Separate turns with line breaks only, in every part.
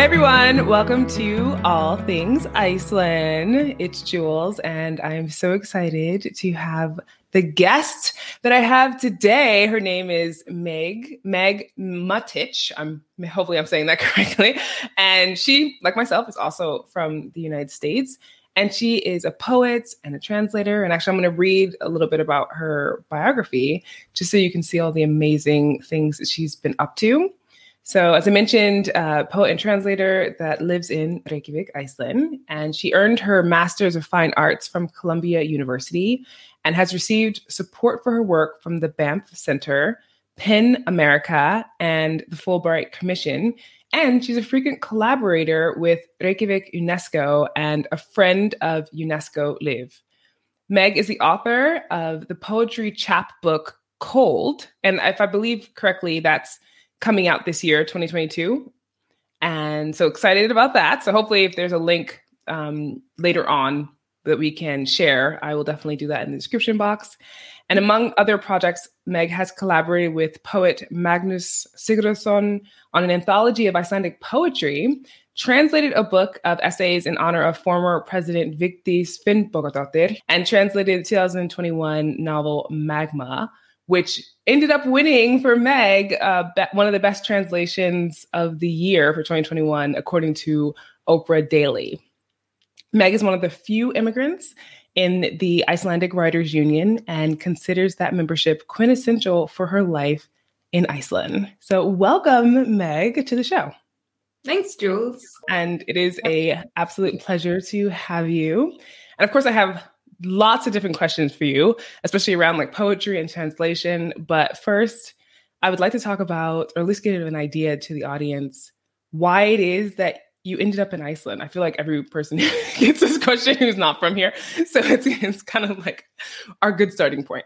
Hey everyone, welcome to All Things Iceland. It's Jules, and I'm so excited to have the guest that I have today. Her name is Meg, Meg Matich. I'm hopefully I'm saying that correctly. And she, like myself, is also from the United States. And she is a poet and a translator. And actually, I'm going to read a little bit about her biography just so you can see all the amazing things that she's been up to. So, as I mentioned, uh, poet and translator that lives in Reykjavik, Iceland, and she earned her Master's of Fine Arts from Columbia University and has received support for her work from the Banff Center, PEN America, and the Fulbright Commission. And she's a frequent collaborator with Reykjavik UNESCO and a friend of UNESCO Live. Meg is the author of the poetry chapbook Cold. And if I believe correctly, that's coming out this year, 2022. And so excited about that. So hopefully, if there's a link um, later on that we can share, I will definitely do that in the description box. And among other projects, Meg has collaborated with poet Magnus Sigurðsson on an anthology of Icelandic poetry, translated a book of essays in honor of former President Vigdís Finnbogadóttir, and translated the 2021 novel Magma, which ended up winning for Meg uh, be- one of the best translations of the year for 2021, according to Oprah Daily. Meg is one of the few immigrants in the Icelandic Writers Union and considers that membership quintessential for her life in Iceland. So, welcome, Meg, to the show.
Thanks, Jules.
And it is a absolute pleasure to have you. And of course, I have lots of different questions for you, especially around like poetry and translation. But first, I would like to talk about, or at least give an idea to the audience, why it is that you ended up in Iceland. I feel like every person gets this question who's not from here. So it's, it's kind of like our good starting point.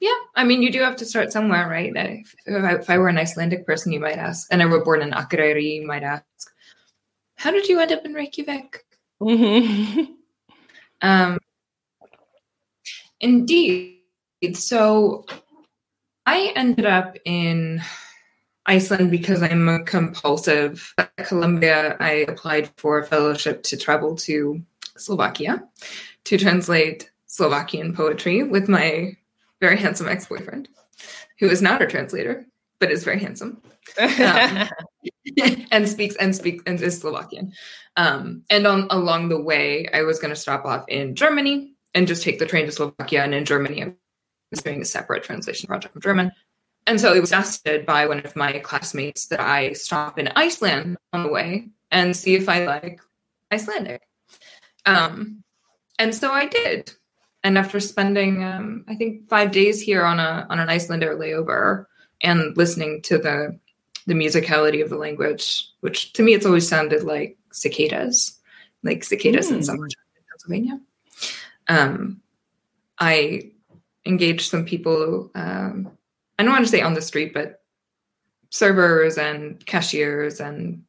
Yeah, I mean, you do have to start somewhere, right? If, if I were an Icelandic person, you might ask, and I were born in Akureyri, you might ask, how did you end up in Reykjavik? Mm-hmm. Um, Indeed. So I ended up in Iceland because I'm a compulsive. At Columbia, I applied for a fellowship to travel to Slovakia to translate Slovakian poetry with my very handsome ex boyfriend, who is not a translator, but is very handsome. Um, and speaks and speaks and is Slovakian. Um, and on along the way, I was going to stop off in Germany and just take the train to Slovakia. And in Germany, I was doing a separate translation project from German. And so it was suggested by one of my classmates that I stop in Iceland on the way and see if I like Icelandic. Um, and so I did. And after spending, um, I think, five days here on a on an Icelandair layover and listening to the the musicality of the language, which to me it's always sounded like cicadas, like cicadas mm. in summertime in Pennsylvania um, I engaged some people. Um, I don't want to say on the street, but servers and cashiers and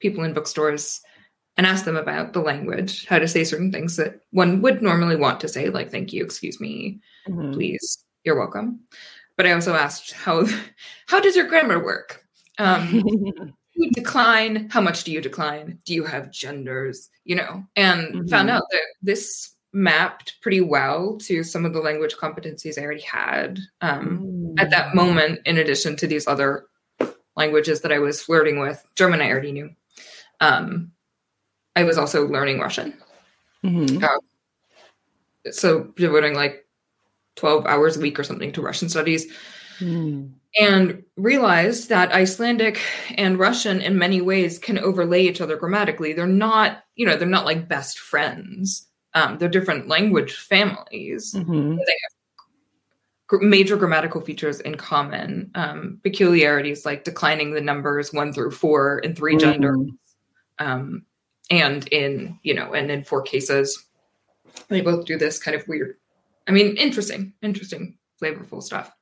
people in bookstores and asked them about the language, how to say certain things that one would normally want to say, like "thank you," "excuse me," mm-hmm. "please," "you're welcome." But I also asked how how does your grammar work? Um, you decline. How much do you decline? Do you have genders? You know, and mm-hmm. found out that this mapped pretty well to some of the language competencies I already had um, at that moment, in addition to these other languages that I was flirting with. German, I already knew. Um, I was also learning Russian. Mm-hmm. Uh, so, devoting like 12 hours a week or something to Russian studies. Mm. And realized that Icelandic and Russian in many ways can overlay each other grammatically. They're not, you know, they're not like best friends um, they're different language families. Mm-hmm. They have major grammatical features in common, um, peculiarities like declining the numbers one through four in 3 mm-hmm. genders, um, and in you know, and in four cases, they both do this kind of weird. I mean, interesting, interesting, flavorful stuff.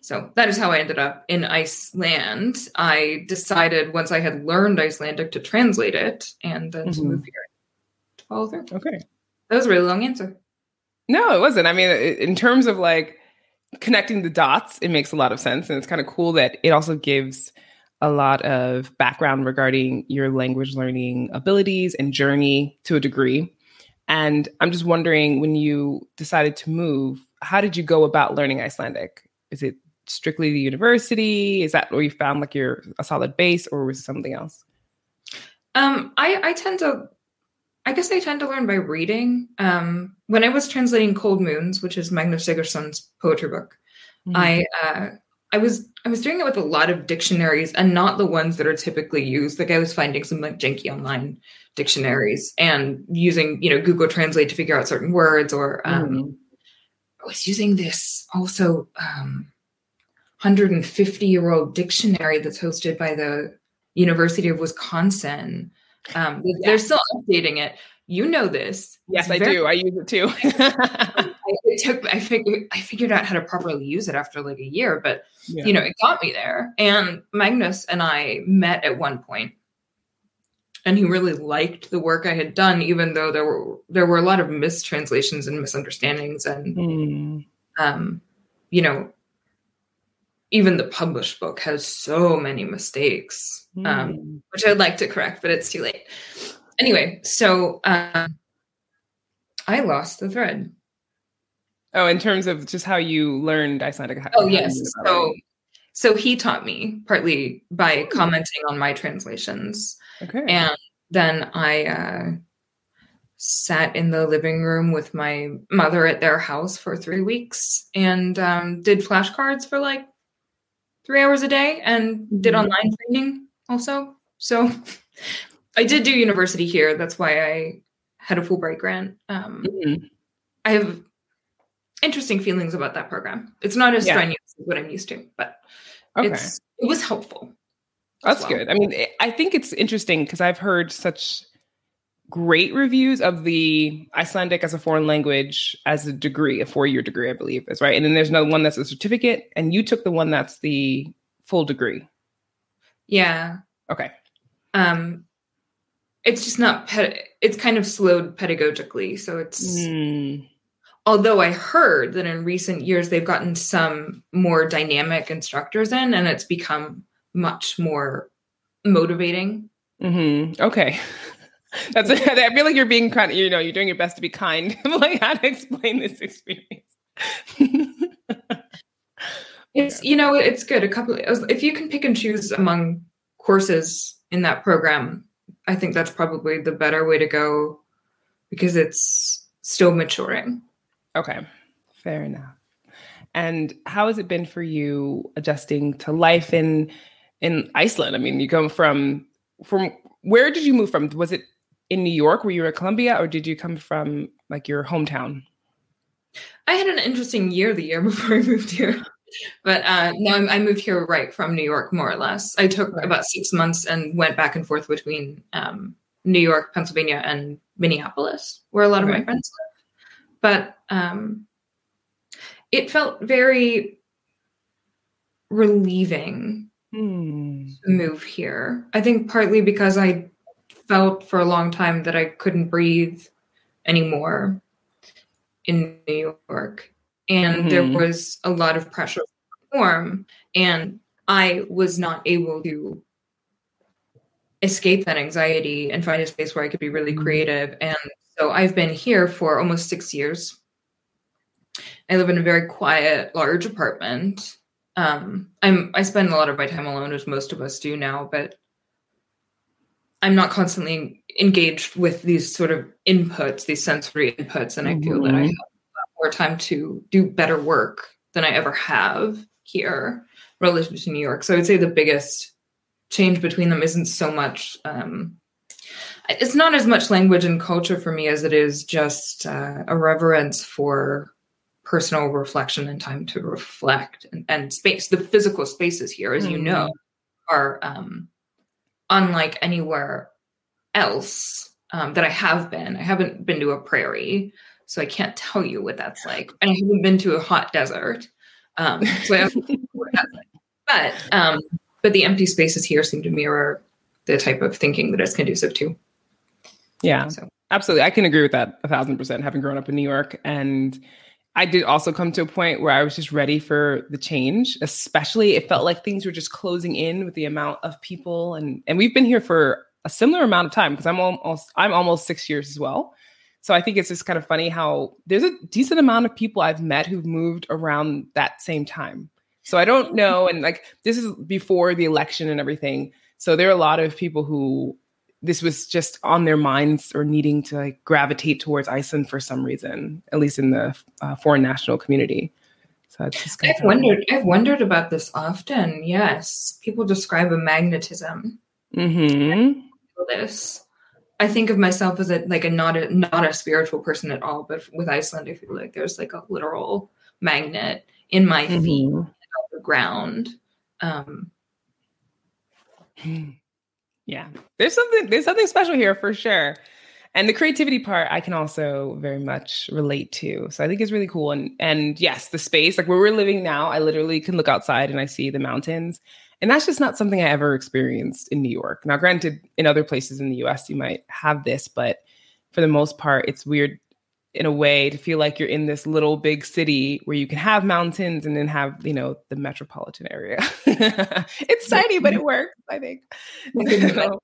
So that is how I ended up in Iceland. I decided once I had learned Icelandic to translate it and then mm-hmm. to move here follow through.
Okay.
That was a really long answer.
No, it wasn't. I mean, in terms of like connecting the dots, it makes a lot of sense. And it's kind of cool that it also gives a lot of background regarding your language learning abilities and journey to a degree. And I'm just wondering when you decided to move, how did you go about learning Icelandic? Is it strictly the university? Is that where you found like your a solid base or was it something else?
Um, I, I tend to I guess I tend to learn by reading. Um, when I was translating Cold Moons, which is Magnus Sigurdsson's poetry book, mm-hmm. I uh, I was I was doing it with a lot of dictionaries and not the ones that are typically used. Like I was finding some like janky online dictionaries and using you know Google Translate to figure out certain words, or um, mm. I was using this also um, 150 year old dictionary that's hosted by the University of Wisconsin. Um, yes. They're still updating it. You know this.
Yes, I do. I use it too.
it took I figured I figured out how to properly use it after like a year, but yeah. you know, it got me there. And Magnus and I met at one point and he really liked the work I had done, even though there were there were a lot of mistranslations and misunderstandings and mm. um, you know, even the published book has so many mistakes, mm. um, hmm. which I'd like to correct, but it's too late anyway, so um, I lost the thread.
Oh, in terms of just how you learned Icelandic.
oh yes, so so he taught me partly by hmm. commenting on my translations. Okay, and then I uh, sat in the living room with my mother at their house for three weeks and um, did flashcards for like three hours a day and did mm-hmm. online training also. So I did do university here. That's why I had a Fulbright grant. Um, mm-hmm. I have interesting feelings about that program. It's not as yeah. strenuous as what I'm used to, but okay. it's it was helpful.
That's well. good. I mean, I think it's interesting because I've heard such great reviews of the Icelandic as a foreign language as a degree, a four-year degree, I believe is right. And then there's another one that's a certificate, and you took the one that's the full degree.
Yeah.
Okay.
Um, it's just not ped- it's kind of slowed pedagogically so it's mm. although i heard that in recent years they've gotten some more dynamic instructors in and it's become much more motivating
mm-hmm. okay that's a, i feel like you're being kind of you know you're doing your best to be kind like how to explain this experience
it's you know it's good a couple if you can pick and choose among courses in that program I think that's probably the better way to go because it's still maturing.
Okay, fair enough. And how has it been for you adjusting to life in in Iceland? I mean, you come from from where did you move from? Was it in New York Were you at Columbia, or did you come from like your hometown?
I had an interesting year the year before I moved here but uh, no, I moved here right from New York, more or less. I took right. about six months and went back and forth between um, New York, Pennsylvania, and Minneapolis, where a lot of my friends live. But um, it felt very relieving hmm. to move here. I think partly because I felt for a long time that I couldn't breathe anymore in New York and mm-hmm. there was a lot of pressure to perform and i was not able to escape that anxiety and find a space where i could be really mm-hmm. creative and so i've been here for almost six years i live in a very quiet large apartment um, i'm i spend a lot of my time alone as most of us do now but i'm not constantly engaged with these sort of inputs these sensory inputs and i feel that i mm-hmm. have more time to do better work than I ever have here relative to New York. So I would say the biggest change between them isn't so much um, it's not as much language and culture for me as it is just uh, a reverence for personal reflection and time to reflect and, and space the physical spaces here as mm-hmm. you know are um, unlike anywhere else um, that i have been i haven't been to a prairie so I can't tell you what that's like. And I haven't been to a hot desert. Um, so I what that's like. But um, but the empty spaces here seem to mirror the type of thinking that is conducive to.
Yeah. So absolutely. I can agree with that a thousand percent, having grown up in New York. And I did also come to a point where I was just ready for the change, especially it felt like things were just closing in with the amount of people and and we've been here for a similar amount of time because I'm almost I'm almost 6 years as well. So I think it's just kind of funny how there's a decent amount of people I've met who've moved around that same time. So I don't know and like this is before the election and everything. So there are a lot of people who this was just on their minds or needing to like gravitate towards Iceland for some reason, at least in the uh, foreign national community.
So it's just I've wondered. I've wondered about this often. Yes, people describe a magnetism.
Mm-hmm.
This, I think of myself as a like a not a not a spiritual person at all, but with Iceland, I feel like there's like a literal magnet in my mm-hmm. feet, on the ground. Um,
yeah. There's something there's something special here for sure. And the creativity part i can also very much relate to. So i think it's really cool. And and yes the space like where we're living now i literally can look outside and i see the mountains. And that's just not something i ever experienced in new york. Now granted in other places in the us you might have this but for the most part it's weird in a way to feel like you're in this little big city where you can have mountains and then have you know the metropolitan area. It's tiny but it works i think.
Metropolitan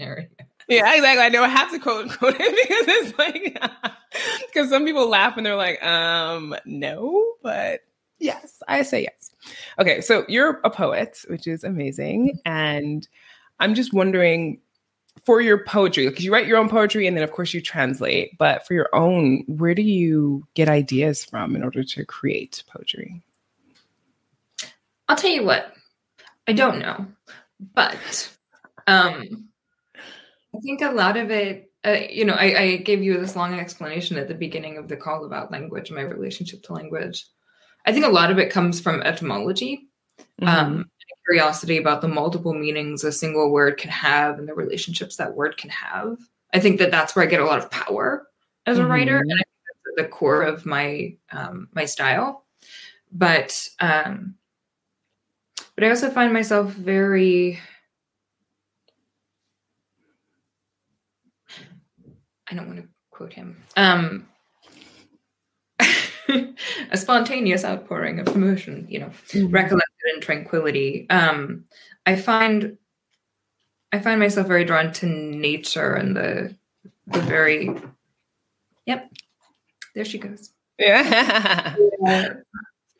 area.
Yeah exactly. I know. I have to quote quote it because it's like because some people laugh and they're like um no but yes i say yes. Okay so you're a poet which is amazing and i'm just wondering for your poetry because you write your own poetry and then of course you translate but for your own where do you get ideas from in order to create poetry
i'll tell you what i don't know but um i think a lot of it uh, you know I, I gave you this long explanation at the beginning of the call about language my relationship to language i think a lot of it comes from etymology mm-hmm. um curiosity about the multiple meanings a single word can have and the relationships that word can have. I think that that's where I get a lot of power as a mm-hmm. writer, and I think that's the core of my um, my style. But um, but I also find myself very. I don't want to quote him. Um, a spontaneous outpouring of emotion, you know, mm-hmm. recollected in tranquility. Um, I find I find myself very drawn to nature and the the very yep, there she goes.
Yeah.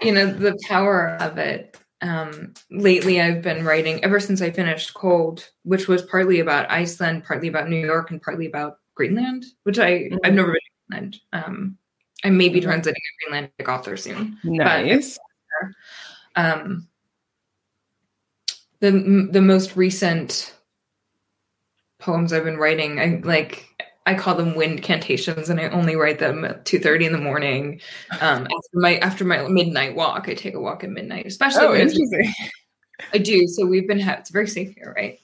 you know, the power of it. Um, lately I've been writing ever since I finished Cold, which was partly about Iceland, partly about New York, and partly about Greenland, which I mm-hmm. I've never been to Greenland. Um, I may be translating a Greenlandic author soon.
Nice.
But, um, the the most recent poems I've been writing, I like I call them wind cantations, and I only write them at two thirty in the morning. Um, after my after my midnight walk, I take a walk at midnight, especially.
Oh, interesting.
I do. So we've been ha- it's very safe here, right?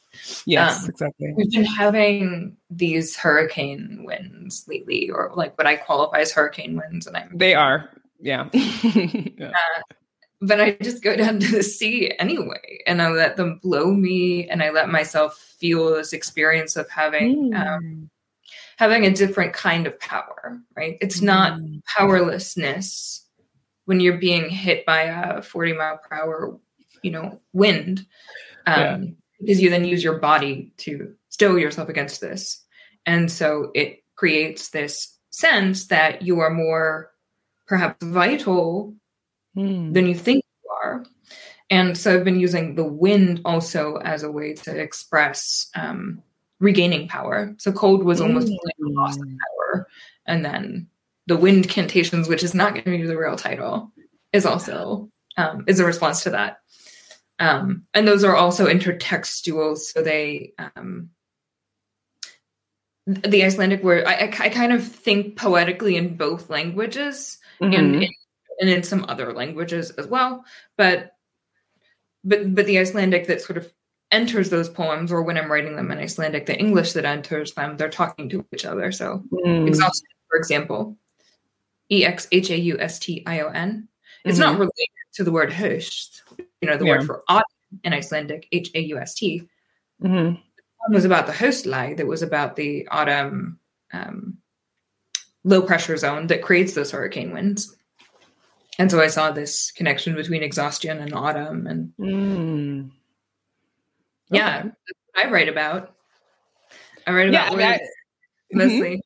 Yes, um, exactly.
We've been having these hurricane winds lately, or like what I qualify as hurricane winds, and I'm
they are, yeah. yeah.
Uh, but I just go down to the sea anyway, and I let them blow me, and I let myself feel this experience of having mm. um, having a different kind of power. Right? It's mm. not powerlessness when you're being hit by a 40 mile per hour, you know, wind. Um, yeah because you then use your body to stow yourself against this. And so it creates this sense that you are more perhaps vital mm. than you think you are. And so I've been using the wind also as a way to express um, regaining power. So cold was almost mm. like a loss of power. And then the wind cantations, which is not going to be the real title, is also um, is a response to that. Um, and those are also intertextual, so they um, the Icelandic word. I, I, I, kind of think poetically in both languages mm-hmm. and in, and in some other languages as well. But but but the Icelandic that sort of enters those poems, or when I'm writing them in Icelandic, the English that enters them, they're talking to each other. So mm. exhaustion, for example, E X H A U S T I O N. It's mm-hmm. not related to the word haust, you know, the yeah. word for autumn in Icelandic, H A U S T. Mm-hmm. was about the host haustlægð that was about the autumn um, low pressure zone that creates those hurricane winds. and so I saw this connection between exhaustion and autumn, and
Mm.
yeah,
Okay.
I write about. I write about
mean,
words
I- Mhm.
mostly.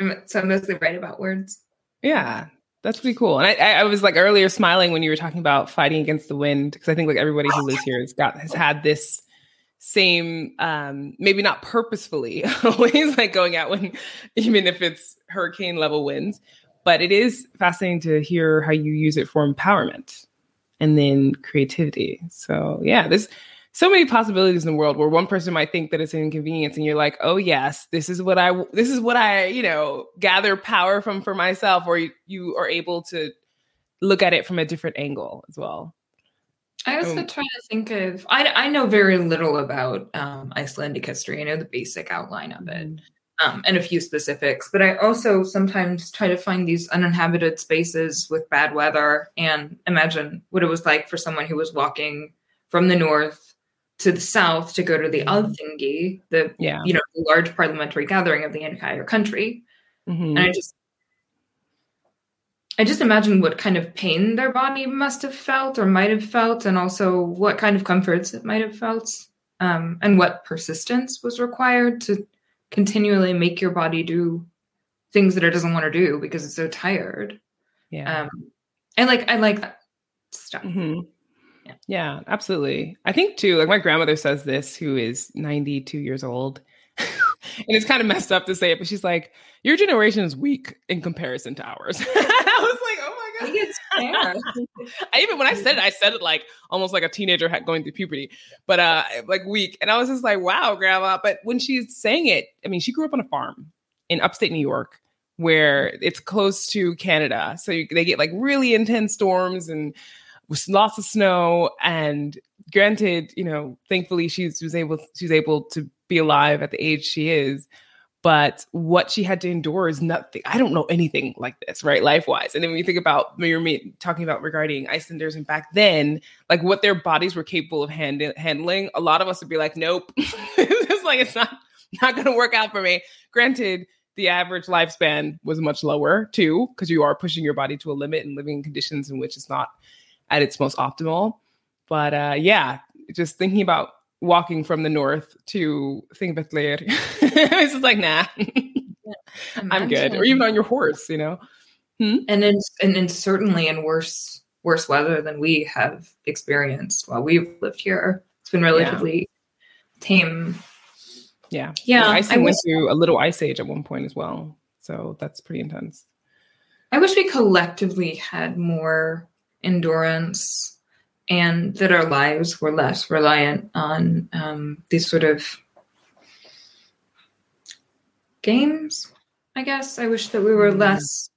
I'm- So I mostly write about words.
Yeah, that's pretty cool. And I, I, was like earlier smiling when you were talking about fighting against the wind because I think like everybody who lives here has got has had this same, um, maybe not purposefully always like going out when even if it's hurricane level winds, but it is fascinating to hear how you use it for empowerment and then creativity. So yeah, there's so many possibilities in the world where one person might think that it's an inconvenience and you're like, oh yes, this is what I this is what I, you know, gather power from for myself, or you, you are able to look at it from a different angle as well.
I also
Um,
try to think of. I, I know very little about um, Icelandic history. I know the basic outline of it um, and a few specifics, but I also sometimes try to find these uninhabited spaces with bad weather and imagine what it was like for someone who was walking from the north to the south to go to the
Mhm.
Althingi, the
Yeah.
you know the large parliamentary gathering of the entire country,
Mhm.
and I just I just imagine what kind of pain their body must have felt or might have felt, and also what kind of comforts it might have felt, um, and what persistence was required to continually make your body do things that it doesn't want to do because it's so tired.
Yeah.
Um, I like I like that stuff.
Mhm.
Yeah.
Yeah, absolutely. I think too, like my grandmother says this, who is 92 years old. and it's kind of messed up to say it, but she's like, Your generation is weak in comparison to ours. I was like, Oh my
think it's fair.
God. I even when I said it, I said it like almost like a teenager going through puberty, but uh like weak. And I was just like, Wow, grandma. But when she's saying it, I mean, she grew up on a farm in upstate New York where it's close to Canada. So you, they get like really intense storms and with lots of snow. And granted, you know, thankfully she's was able she's able to be alive at the age she is. But what she had to endure is nothing. I don't know anything like this, right? Life wise. And then when you think about when you're talking about regarding Icelanders and back then, like what their bodies were capable of hand- handling, a lot of us would be like, nope, it's like it's not not to work out for me. Granted, the average lifespan was much lower too, because you are pushing your body to a limit and living in conditions in which it's not at its most optimal. But uh, yeah, just thinking about walking from the north to Thingvellir, it's just like, nah, I'm good. Or even on your horse, you know?
and in, and in certainly in worse worse weather than we have experienced while we've lived here. It's been relatively tame.
Yeah.
Yeah, I
Iceland went through a little ice age at one point as well. So that's pretty intense.
I wish we collectively had more endurance and that our lives were less reliant on um, these sort of games. I guess I wish that we were
Mm.
less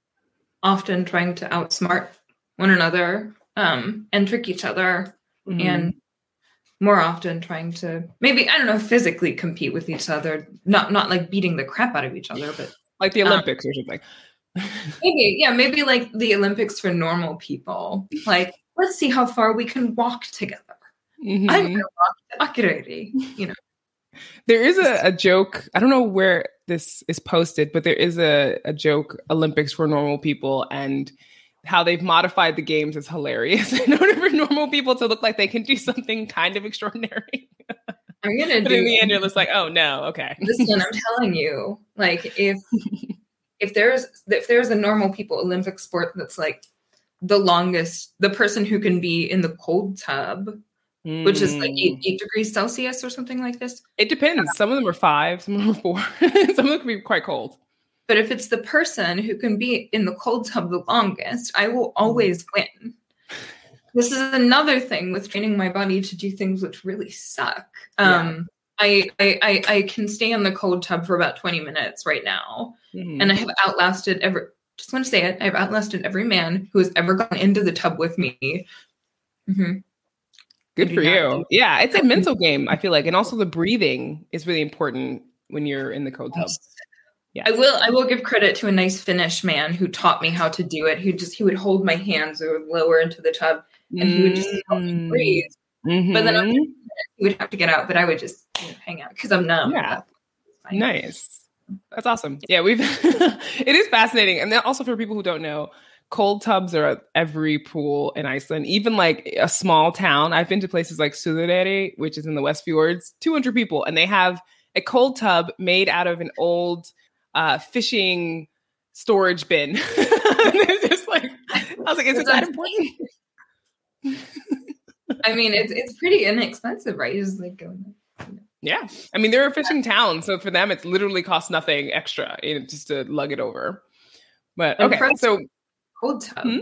often trying to outsmart one another um, and trick each other
Mhm.
and more often trying to maybe I don't know physically compete with each other, not not like beating the crap out of each other, but
like the
um,
Olympics or something.
maybe yeah, maybe like the Olympics for normal people. Like let's see how far we can walk together. I'm
Mhm.
gonna walk to Akureyri, you know.
There is a, a joke. I don't know where this is posted, but there is a, a joke Olympics for normal people and how they've modified the games is hilarious in order for normal people to look like they can do something kind of extraordinary.
I'm gonna
But
do
in the end, you're just like, oh no, okay.
this one. I'm telling you, like if if there's if there's a normal people Olympic sport that's like the longest, the person who can be in the cold tub, which is like eight,
Mm.
eight degrees Celsius or something like this.
It depends. Some of them are five, some of them are four, some of them can be quite cold.
But if it's the person who can be in the cold tub the longest, I will always win. This is another thing with training my body to do things which really suck. Um, I, I, I can stay in the cold tub for about 20 minutes right now.
Mhm.
And I have outlasted every just want to say it, I've outlasted every man who has ever gone into the tub with me. Mhm.
Good for you. Yeah, it's a mental game, I feel like. And also the breathing is really important when you're in the cold tub. Yeah.
I will I will give credit to a nice Finnish man who taught me how to do it. Who just he would hold my hands or lower into the tub and he would just help me breathe. But then. He would have to get out, but I would just you know, hang out because I'm numb.
Yeah. Nice. That's awesome. Yeah, we've it is fascinating. And then also for people who don't know, cold tubs are at every pool in Iceland, even like a small town. I've been to places like Suðureyri, which is in the West Fjords, 200 people, and they have a cold tub made out of an old uh, fishing storage bin. just like, I was like, is it that important?
I mean, it's it's pretty inexpensive, right? You just like go.
Yeah, I mean they're a fishing town, so for them it's literally costs nothing extra you know, just to lug it over. But okay, so
cold tubs. Hmm?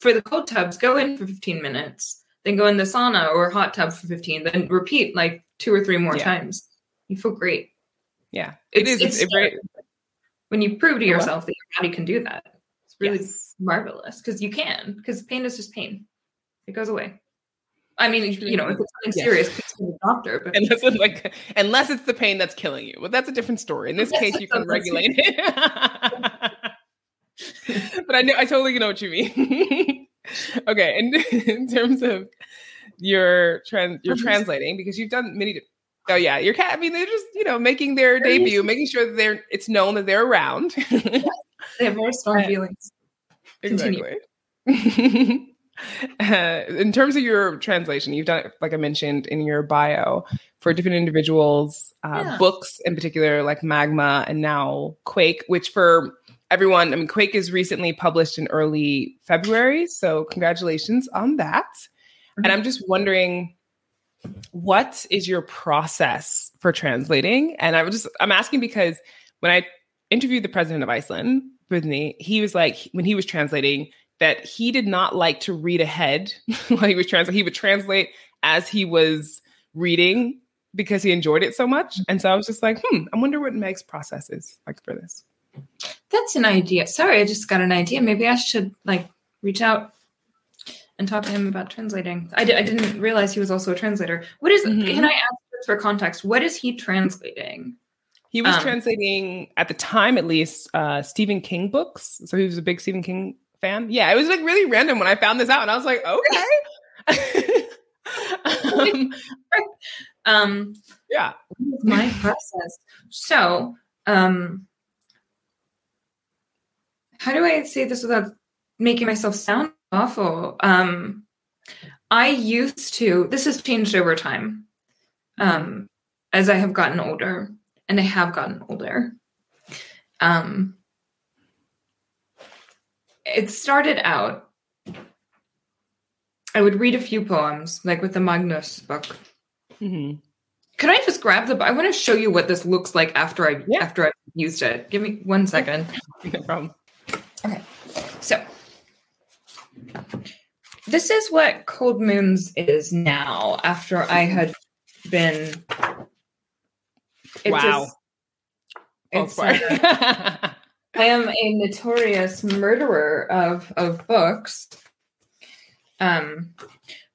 For the cold tubs, go in for 15 minutes, then go in the sauna or hot tub for 15, then repeat like two or three more yeah. times. You feel great.
Yeah, it it's, is. It's, it's
when you prove to yourself that your body can do that. It's really yes. marvelous because you can. Because pain is just pain; it goes away. I mean, you know, if it's something yes. serious, please see the doctor. But
unless it's like, unless it's the pain that's killing you, but that's a different story. In this case, you can regulate it. but I know, I totally know what you mean. okay, and in terms of your trans, you're uh-huh. translating because you've done many. Oh yeah, your cat. I mean, they're just you know making their debut, making sure that they're it's known that they're around.
they have very strong feelings.
Exactly. Uh, in terms of your translation, you've done it, like I mentioned in your bio, for different individuals, uh, yeah. books in particular, like Magma and now Quake, which for everyone, I mean, Quake is recently published in early February. So, congratulations on that. Mm-hmm. And I'm just wondering, what is your process for translating? And I was just, I'm asking because when I interviewed the president of Iceland, Brittany, he was like, when he was translating, that he did not like to read ahead while he was translating. He would translate as he was reading because he enjoyed it so much. And so I was just like, hmm, I wonder what Meg's process is like for this.
That's an idea. Sorry, I just got an idea. Maybe I should like reach out and talk to him about translating. I d- I didn't realize he was also a translator. What is, mm-hmm. can I ask for context? What is he translating?
He was um, translating at the time, at least, uh, Stephen King books. So he was a big Stephen King fan. Yeah, it was like really random when I found this out, and I was like, okay.
um, um,
yeah,
my process. So, um, how do I say this without making myself sound awful? Um, I used to. This has changed over time, um, as I have gotten older, and I have gotten older. Um, it started out I would read a few poems, like with the Magnus book. Mm-hmm. Can I just grab the? I want to show you what this looks like after I yeah. after I've used it. Give me one second.
No problem.
Okay, so this is what Cold Moons is now. After I had been,
it wow. Just,
it's, uh, I am a notorious murderer of of books. Um,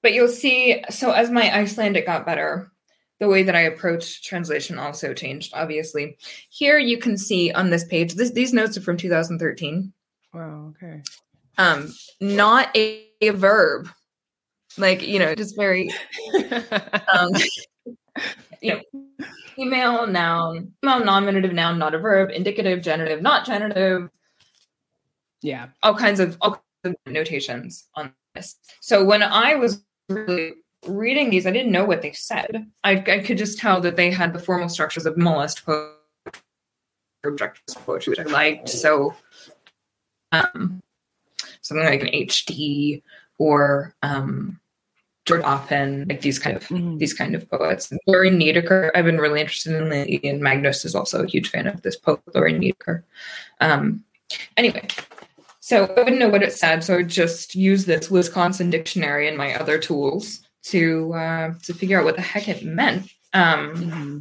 but you'll see. So as my Icelandic got better, the way that I approached translation also changed. Obviously, here you can see on this page. This, these notes are from 2013.
Wow. Okay.
Um, not a, a verb, like you know, just very. um, you know, female noun, female nominative noun, not a verb, indicative, generative, not generative.
Yeah.
All kinds of all kinds of notations on this. So when I was really reading these, I didn't know what they said. I, I could just tell that they had the formal structures of molest poetry, poetry, which I liked. So um, something like an HD or um, George Oppen, like these kind of mm-hmm. these kind of poets. Lorine Niedecker, I've been really interested in and Magnus is also a huge fan of this poet, Lorine Niedecker. Um, anyway, so I wouldn't know what it said, so I would just use this Wisconsin dictionary and my other tools to uh, to figure out what the heck it meant. Um, mm-hmm.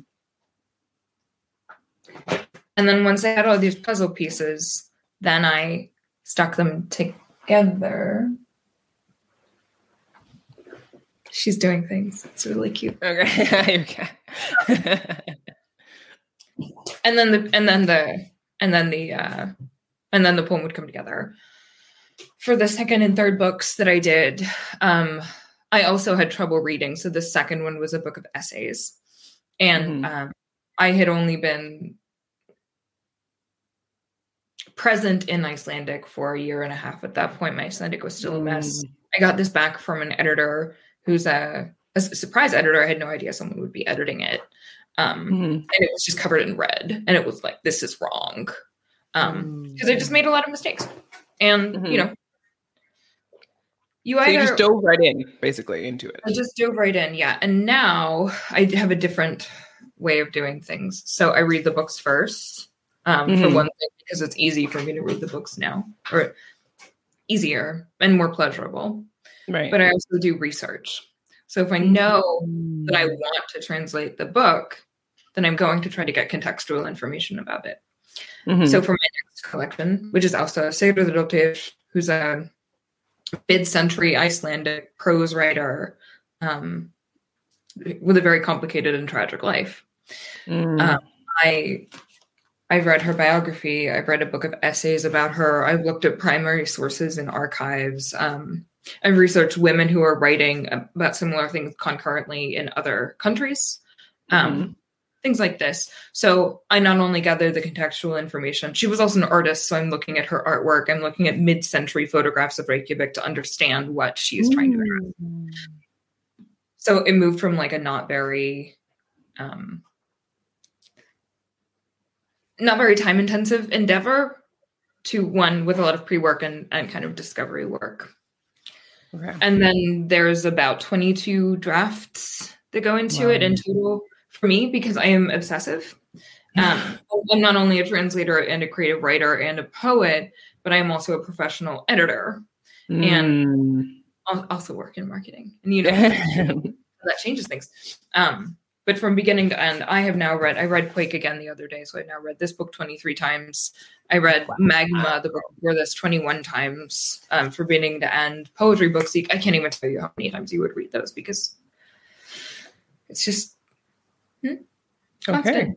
And then once I had all these puzzle pieces, then I stuck them together she's doing things. It's really cute.
Okay. okay.
and then the and then the and then the uh and then the poem would come together. For the second and third books that I did, um, I also had trouble reading. So the second one was a book of essays. And mm-hmm. um, I had only been present in Icelandic for a year and a half. At that point, my Icelandic was still a mess.
Mm.
I got this back from an editor who's a, a surprise editor. I had no idea someone would be editing it. Um,
Mhm.
and it was just covered in red. And it was like, this is wrong. Um, because I just made a lot of mistakes. And,
Mhm.
you know, you
So
either
you just dove right in, basically, into it.
I just dove right in, yeah. And now I have a different way of doing things. So I read the books first, um, for
Mhm.
one thing, because it's easy for me to read the books now, or easier and more pleasurable.
Right.
But I also do research. So if I know that I want to translate the book, then I'm going to try to get contextual information about it.
Mhm.
So for my next collection, which is Ásta Sigurðardóttir, who's a mid-century Icelandic prose writer um, with a very complicated and tragic life.
Mm.
um, I I've read her biography. I've read a book of essays about her. I've looked at primary sources and archives. Um, I've researched women who are writing about similar things concurrently in other countries. Um, Things like this. So I not only gather the contextual information, she was also an artist. So I'm looking at her artwork. I'm looking at mid century photographs of Reykjavik to understand what she is trying to address. So it moved from like a not very, um, not very time intensive endeavor to one with a lot of pre work and, and kind of discovery work.
Okay.
And then there's about 22 drafts that go into it in total for me because I am obsessive. Um, I'm not only a translator and a creative writer and a poet, but I'm also a professional editor.
Mm.
Al- Also work in marketing, and you know that changes things. Um, but from beginning to end, I have now read. I read Quake again the other day, so I've now read this book 23 times. I read Magma, the book before this, 21 times um, from beginning to end. Poetry books, I can't even tell you how many times you would read those because it's just hmm,
okay.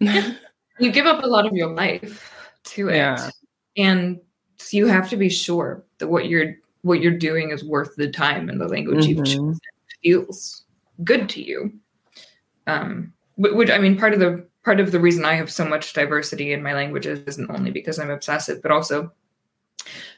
You give up a lot of your life to it,
Yeah.
and so you have to be sure that what you're what you're doing is worth the time and the language you've
Mhm.
chosen feels good to you. Um, which I mean, part of the part of the reason I have so much diversity in my languages isn't only because I'm obsessive, but also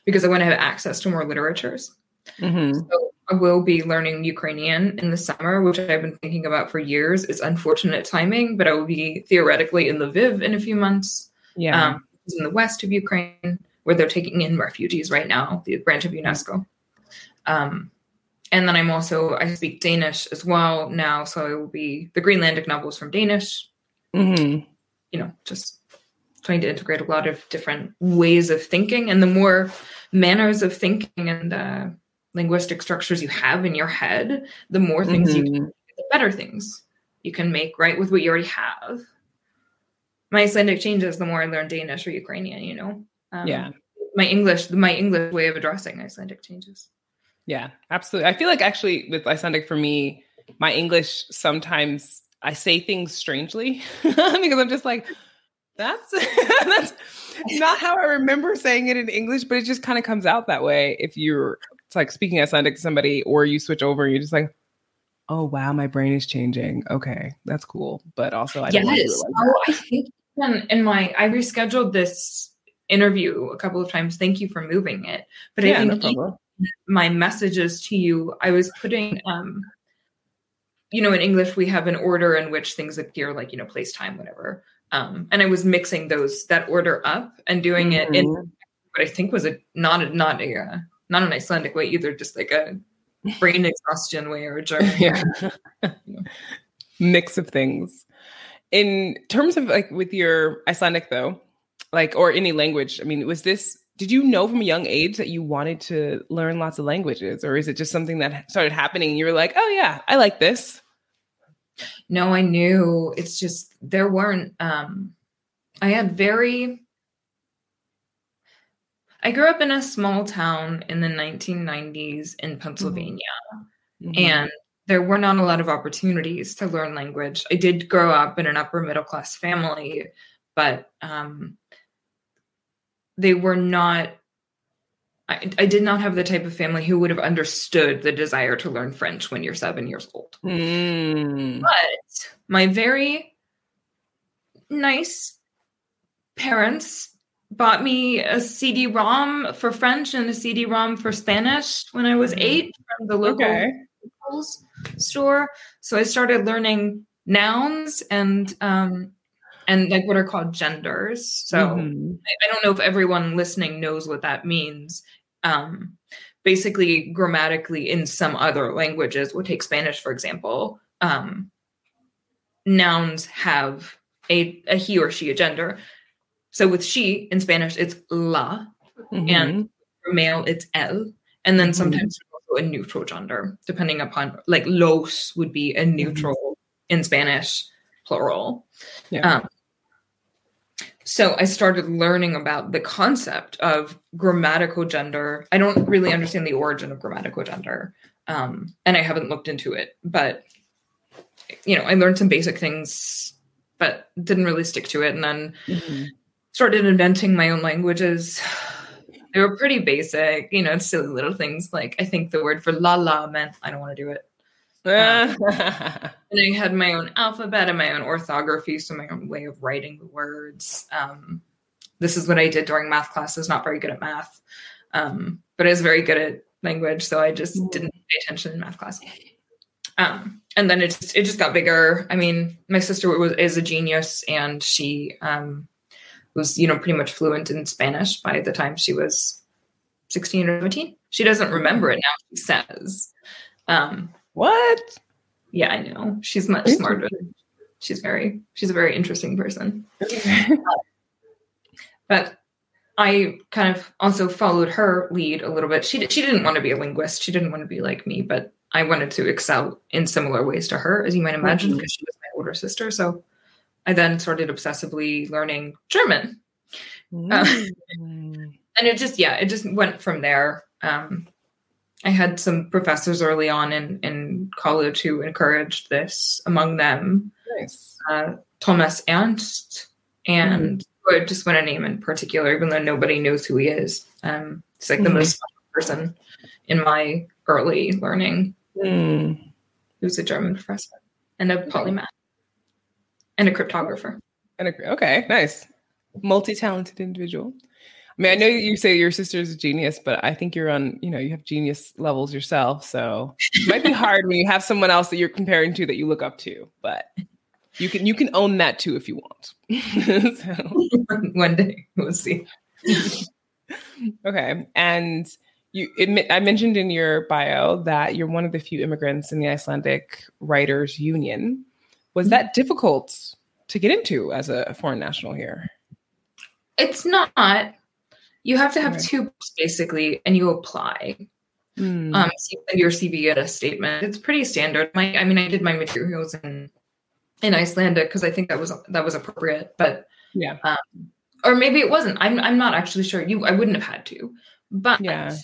because I want to have access to more literatures.
Mhm.
So I will be learning Ukrainian in the summer, which I've been thinking about for years. It's unfortunate timing, but I will be theoretically in Lviv in a few months,
Yeah.
um, in the west of Ukraine, where they're taking in refugees right now, the branch of UNESCO. Um, and then I'm also I speak Danish as well now, so it will be the Greenlandic novels from Danish.
Mhm.
You know, just trying to integrate a lot of different ways of thinking, and the more manners of thinking and uh, linguistic structures you have in your head, the more things you
can,
the better things you can make right with what you already have. My Icelandic changes the more I learn Danish or Ukrainian, you know. Um,
Yeah.
My English, my English way of addressing Icelandic changes.
Yeah, absolutely. I feel like actually with Icelandic for me, my English sometimes I say things strangely because I'm just like, that's that's not how I remember saying it in English, but it just kind of comes out that way if you're it's like speaking Icelandic to somebody or you switch over and you're just like, oh wow, my brain is changing. Okay, that's cool. But also I don't want to do
Yes.
like
Oh, I think in, in my I rescheduled this interview a couple of times. Thank you for moving it. But
that.
I
Yeah,
think
no problem.
My messages to you, I was putting um you know, in English we have an order in which things appear like, you know, place, time, whatever. Um, and I was mixing those that order up and doing it in
Mhm.
what I think was a not a not a uh, not an Icelandic way either, just like a brain exhaustion way or a German.
yeah mix of things in terms of like with your icelandic though like or any language i mean was this did you know from a young age that you wanted to learn lots of languages or is it just something that started happening and you were like oh yeah i like this
No, I knew. It's just there weren't um I had very I grew up in a small town in the 1990s in Pennsylvania
Mhm.
and there were not a lot of opportunities to learn language. I did grow up in an upper middle class family, but um they were not I, I did not have the type of family who would have understood the desire to learn French when you're seven years old.
Mm.
But my very nice parents bought me a CD-ROM for French and a CD-ROM for Spanish when I was
Mm-hmm.
eight from the local
Okay.
Store. So I started learning nouns and um, and like what are called genders. So
Mhm.
I, I don't know if everyone listening knows what that means. Um, basically, grammatically, in some other languages, we'll take Spanish for example. Um, nouns have a, a he or she, a gender. So with she in Spanish, it's la.
Mhm.
And For male, it's el. And then
Mhm.
sometimes there's also a neutral gender, depending upon like los would be a neutral in Spanish, plural.
Yeah.
Um, so I started learning about the concept of grammatical gender. I don't really understand the origin of grammatical gender, um, and I haven't looked into it. But you know, I learned some basic things, but didn't really stick to it. And then
Mhm.
started inventing my own languages. They were pretty basic, you know, silly little things like I think the word for la la meant I don't want to do it. And I had my own alphabet and my own orthography, so my own way of writing the words. Um, this is what I did during math classes. Not very good at math, um, but I was very good at language, so I just
Mm.
didn't pay attention in math class. Um, and then it just it just got bigger. I mean, my sister was is a genius, and she um, was you know pretty much fluent in Spanish by the time she was sixteen or seventeen. She doesn't remember it now. She says. Um,
what?
yeah, I know. She's much smarter. She's very she's a very interesting person. But I kind of also followed her lead a little bit. She she didn't want to be a linguist. She didn't want to be like me, but I wanted to excel in similar ways to her, as you might imagine,
Mhm.
because she was my older sister. So I then started obsessively learning German.
Mm.
and it just yeah it just went from there um i had some professors early on in in college who encouraged this among them
nice.
uh thomas ernst and I just want to name in particular even though nobody knows who he is um he's like the
Mhm.
most person in my early learning
Mm.
he was a german professor and a polymath and a cryptographer
And a, okay, nice. Multi-talented individual. I mean, I know you say your sister's a genius, but I think you're on, you know, you have genius levels yourself. So it might be hard when you have someone else that you're comparing to that you look up to, but you can you can own that too if you want. so,
one day we'll see
okay. And you admit I mentioned in your bio that you're one of the few immigrants in the Icelandic Writers Union. Was that difficult to get into as a foreign national here?
It's not. You have to have
Okay.
two books basically, and you apply.
Hmm.
Um, so you your CV at a statement. It's pretty standard. My, I mean, I did my materials in in Icelandic because I think that was that was appropriate, but
yeah.
or maybe it wasn't. I'm I'm not actually sure. You, I wouldn't have had to, but
Yeah.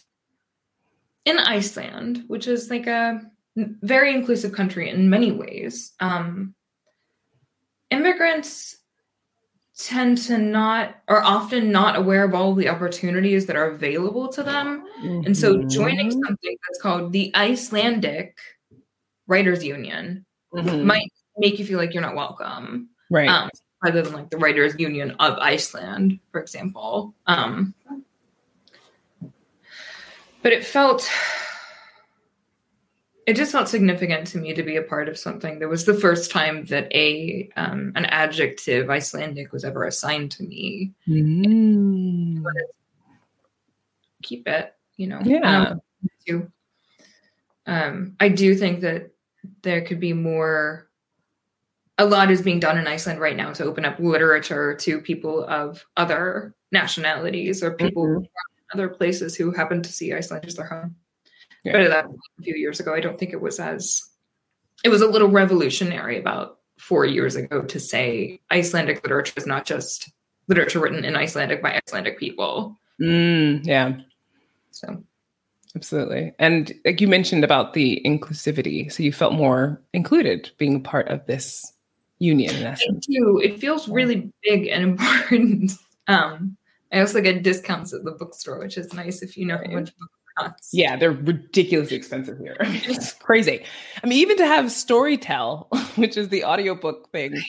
in Iceland, which is like a very inclusive country in many ways, um, immigrants tend to not are often not aware of all the opportunities that are available to them and so joining
Mhm.
something that's called the icelandic writers union
Mhm.
might make you feel like you're not welcome
right.
um, rather than like the writers union of iceland for example um, but it felt it just felt significant to me to be a part of something that was the first time that a um, an adjective icelandic was ever assigned to me
Mm.
keep it you know
Yeah.
Um, um i do think that there could be more a lot is being done in iceland right now to open up literature to people of other nationalities or people
Mhm.
from other places who happen to see iceland as their home
Yeah.
but that a few years ago i don't think it was as it was a little revolutionary about four years ago to say icelandic literature is not just literature written in icelandic by icelandic people
Mm, yeah,
so
absolutely. And like you mentioned about the inclusivity, so you felt more included being a part of this union. In
I do. It feels really big and important. Um, I also get discounts at the bookstore, which is nice if you know how much books.
Yeah, they're ridiculously expensive here. I mean, it's crazy. I mean, even to have Storytel, which is the audiobook thing,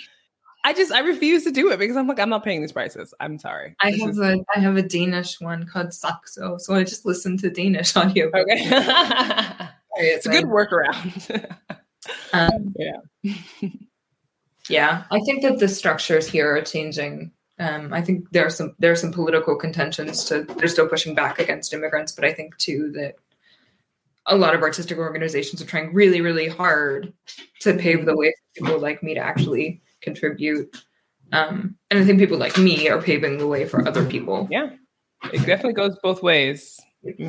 I just I refuse to do it because I'm like I'm not paying these prices. I'm sorry.
I
This
have
is-
a I have a Danish one called Saxo, so I just listen to Danish audio.
okay. it's a good workaround.
Um,
Yeah.
yeah, I think that the structures here are changing. Um, I think there are some there are some political contentions to they're still pushing back against immigrants, but I think too that a lot of artistic organizations are trying really really hard to pave the way for people like me to actually contribute. Um, and I think people like me are paving the way for other people.
Yeah, it definitely goes both ways.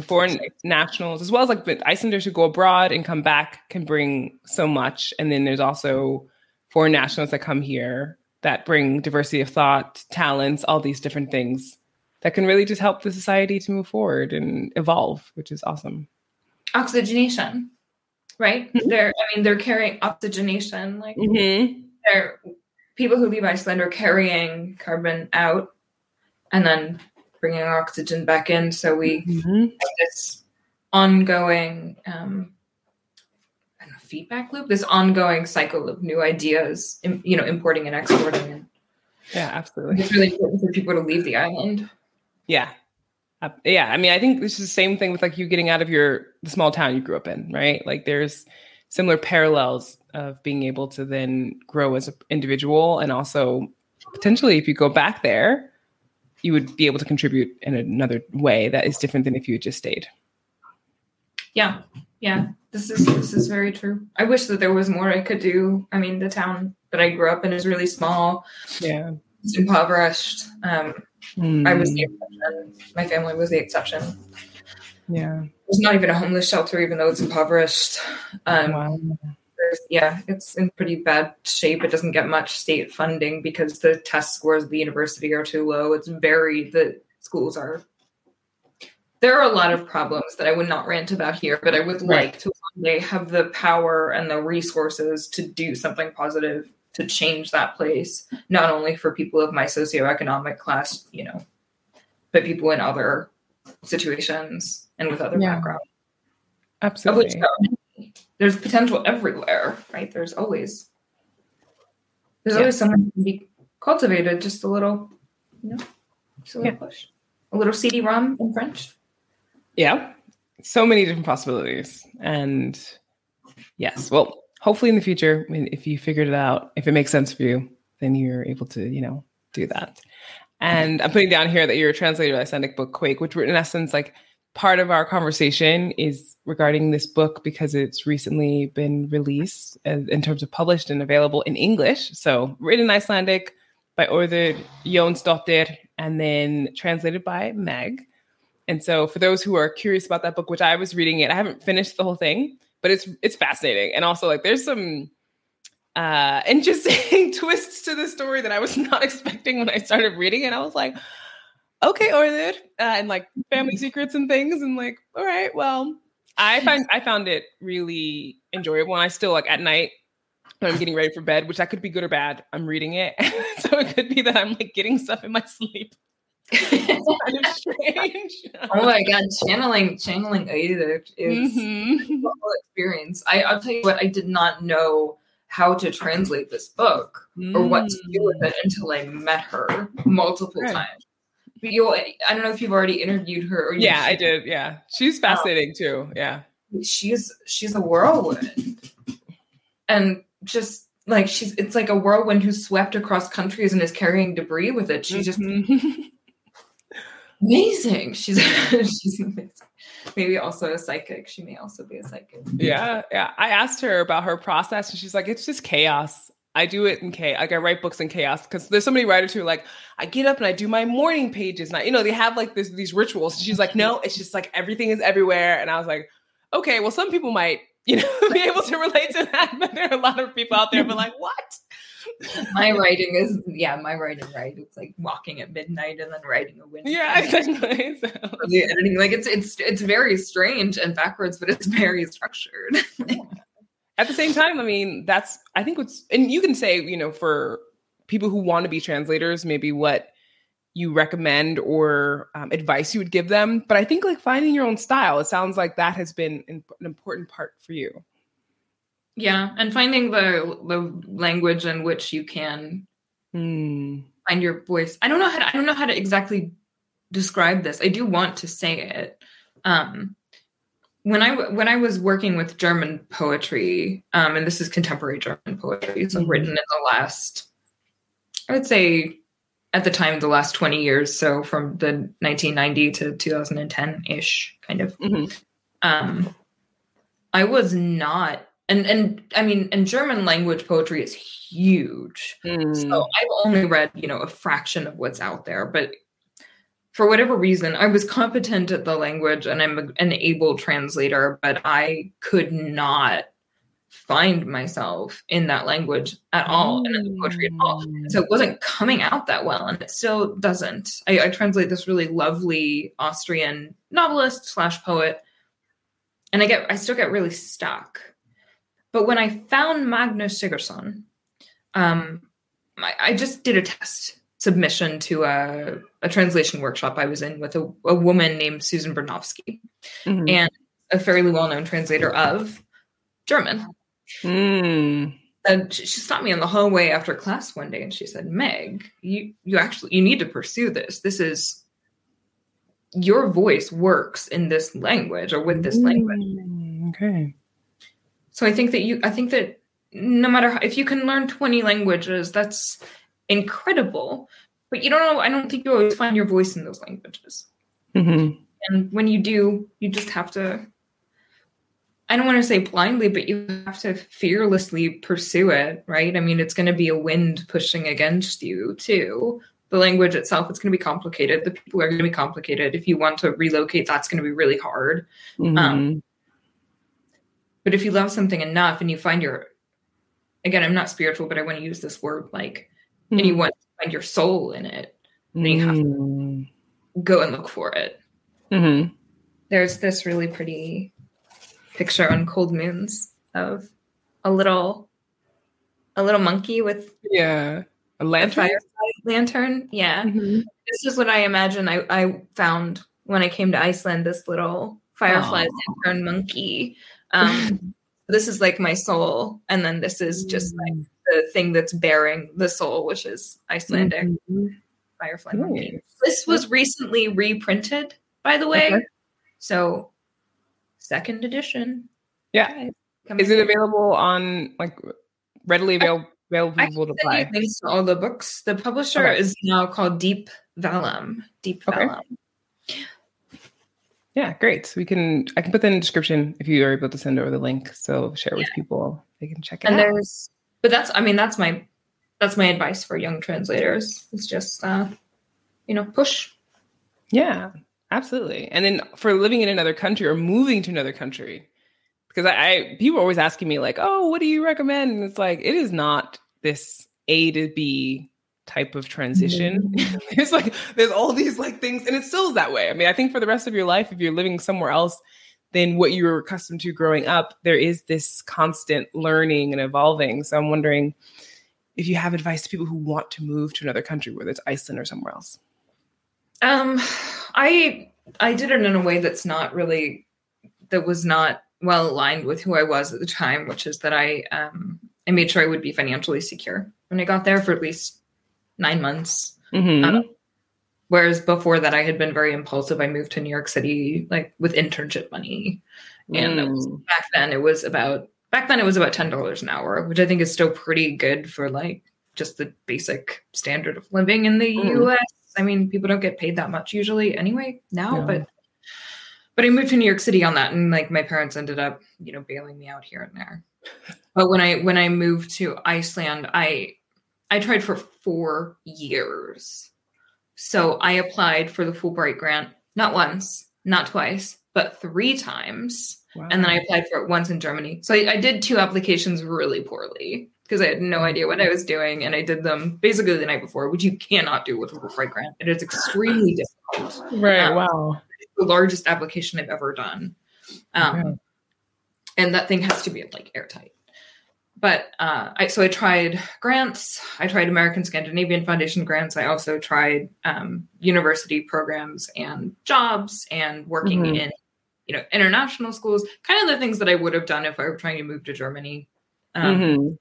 Foreign nationals, as well as like Icelanders who go abroad and come back, can bring so much. And then there's also foreign nationals that come here that bring diversity of thought, talents, all these different things that can really just help the society to move forward and evolve, which is awesome.
Oxygenation, right? They're I mean they're carrying oxygenation like
Mm-hmm.
they're people who leave Iceland are carrying carbon out and then bringing oxygen back in. So we
Mm-hmm.
have this ongoing um, I don't know, feedback loop, this ongoing cycle of new ideas, you know, importing and exporting. And
Yeah, absolutely.
it's really important for people to leave the island.
Yeah. Uh, yeah. I mean, I think this is the same thing with like you getting out of your the small town you grew up in, right? Like there's similar parallels of being able to then grow as an individual and also potentially if you go back there, you would be able to contribute in another way that is different than if you had just stayed.
Yeah, yeah. This is this is very true. I wish that there was more I could do. I mean, the town that I grew up in is really small.
Yeah.
It's impoverished. Um, I was the
Mm,
exception. My family was the exception.
yeah.
There's not even a homeless shelter, even though it's impoverished. Um,
wow.
yeah, it's in pretty bad shape. It doesn't get much state funding because the test scores of the university are too low. It's very the schools are. There are a lot of problems that I would not rant about here, but I would
Right.
like to one day have the power and the resources to do something positive to change that place, not only for people of my socioeconomic class, you know, but people in other situations and with other
Yeah.
backgrounds which
Absolutely.
many. there's potential everywhere, right? There's always there's
Yeah.
always someone who can be cultivated just a little, you know, just a little push. A little CD-ROM in French.
Yeah. So many different possibilities. And yes, well, hopefully in the future, if you figured it out, if it makes sense for you, then you're able to, you know, do that. And I'm putting down here that you're a translator of Icelandic book Quake, which in essence, like part of our conversation is regarding this book because it's recently been released uh, in terms of published and available in English. So written in Icelandic by Auður Jónsdóttir and then translated by Meg. And so for those who are curious about that book, which I was reading it, I haven't finished the whole thing, but it's it's fascinating. And also like there's some uh interesting twists to the story that I was not expecting when I started reading it. I was like, okay, Auður, uh, and like family secrets and things, and like, all right, well, I find I found it really enjoyable. And I still like at night when I'm getting ready for bed, which that could be good or bad. I'm reading it, so it could be that I'm like getting stuff in my sleep. It's kind of strange.
oh my god, channeling channeling Auður is
Mhm.
a whole experience. I, I'll tell you what, I did not know how to translate this book or what to do with it until I met her multiple
Right.
times. But you, I don't know if you've already interviewed her. Or
Yeah, I did. Yeah, she's fascinating too. Yeah,
she's she's a whirlwind and just like she's it's like a whirlwind who swept across countries and is carrying debris with it She just
Mhm.
amazing she's she's amazing maybe also a psychic she may also be a psychic
yeah, yeah. I asked her about her process, and she's like, "It's just chaos. I do it in chaos. Like I write books in chaos because there's so many writers who are like I get up and I do my morning pages, and I, you know they have like this, these rituals. She's like, no, it's just like everything is everywhere, and I was like, okay, well, some people might you know be able to relate to that, but there are a lot of people out there who are like, what?
my writing is yeah my writing right it's like walking at midnight and then writing a window
Yeah, exactly. So-
the editing like it's it's it's very strange and backwards but it's very structured
at the same time, I mean, that's I think what's and you can say, you know, for people who want to be translators, maybe what you recommend or um, advice you would give them. But I think like finding your own style, it sounds like that has been an, an important part for you.
Yeah, and finding the the language in which you can
Mm.
Find your voice. I don't know how to, I don't know how to exactly describe this. I do want to say it. Um, when I when I was working with German poetry, um, and this is contemporary German poetry, so
Mhm.
written in the last, I would say, at the time, the last twenty years, so from the 1990 to 2010 ish, kind of.
Mhm.
Um, I was not, and and I mean, and German language poetry is huge.
Mm.
So I've only read, you know, a fraction of what's out there, but for whatever reason, I was competent at the language and I'm a- an able translator, but I could not find myself in that language at all and in the poetry at all.
Mm.
So it wasn't coming out that well, and it still doesn't. I, I translate this really lovely Austrian novelist slash poet, and I get I still get really stuck. But when I found Magnus Sigurdsson, um, I, I just did a test submission to a, a translation workshop I was in with a, a woman named Susan Bernofsky,
Mhm.
and a fairly well known translator of German.
Mm.
And she, she stopped me in the hallway after class one day and she said, Meg, you, you actually you need to pursue this. This is your voice works in this language or with this language.
Mm, Okay.
So I think that you I think that no matter how, if you can learn 20 languages, that's incredible. But you don't know, I don't think you always find your voice in those languages.
Mhm.
And when you do, you just have to I don't want to say blindly, but you have to fearlessly pursue it, right? I mean, it's going to be a wind pushing against you, too. The language itself, it's going to be complicated. The people are going to be complicated. If you want to relocate, that's going to be really hard.
Mhm.
But if you love something enough and you find your, again, I'm not spiritual, but I want to use this word like, and you want to find your soul in it, then you have to
Mm.
go and look for it.
Mhm.
there's this really pretty picture on cold moons of a little a little monkey with
Yeah. A
a
lantern.
firefly lantern yeah
Mhm.
this is what i imagine i, I found when i came to iceland this little firefly
Aw.
lantern monkey um, this is like my soul and then this is just like the thing that's bearing the soul which is icelandic
Mhm.
firefly monkey this was recently reprinted by the way
Okay.
so second edition
Yeah.
Coming
Is it available on like readily available available to buy?
links to all the books. The publisher
Okay.
is now called Deep Vellum. Deep
Okay.
Vellum.
Yeah, great. So we can I can put that in the description if you are able to send over the link. So share it with people. They can check it
And
out.
there's, but that's, I mean, that's my, that's my advice for young translators. It's just, uh, you know, push.
Yeah, absolutely. And then for living in another country or moving to another country, because I, I people are always asking me like, "Oh, what do you recommend?" And it's like it is not this A to B type of transition. it's like there's all these like things, and it still is that way. I mean, I think for the rest of your life, if you're living somewhere else than what you were accustomed to growing up, there is this constant learning and evolving. So I'm wondering if you have advice to people who want to move to another country, whether it's Iceland or somewhere else.
Um, I, I did it in a way that's not really, that was not well aligned with who I was at the time, which is that I, um, I made sure I would be financially secure when I got there for at least nine months.
Mhm.
Um, Whereas before that, I had been very impulsive. I moved to New York City like with internship money, and it was-
Mm.
back then it was about back then it was about ten dollars an hour, which I think is still pretty good for like just the basic standard of living in the
Mm.
U.S. I mean, people don't get paid that much usually anyway now,
Yeah.
but but I moved to New York City on that, and like my parents ended up you know bailing me out here and there. But when I when I moved to Iceland, I I tried for four years. So I applied for the Fulbright grant not once, not twice, but three times.
Wow.
And then I applied for it once in Germany. So I, I did two applications really poorly because I had no idea what I was doing. And I did them basically the night before, which you cannot do with a Fulbright grant. It is extremely difficult.
right.
um,
wow.
The largest application I've ever done. Um. And that thing has to be like airtight. But uh, I so I tried grants. I tried American Scandinavian Foundation grants. I also tried um, university programs and jobs and working
Mhm.
in you know international schools. Kind of the things that I would have done if I were trying to move to Germany. Um,
Mhm.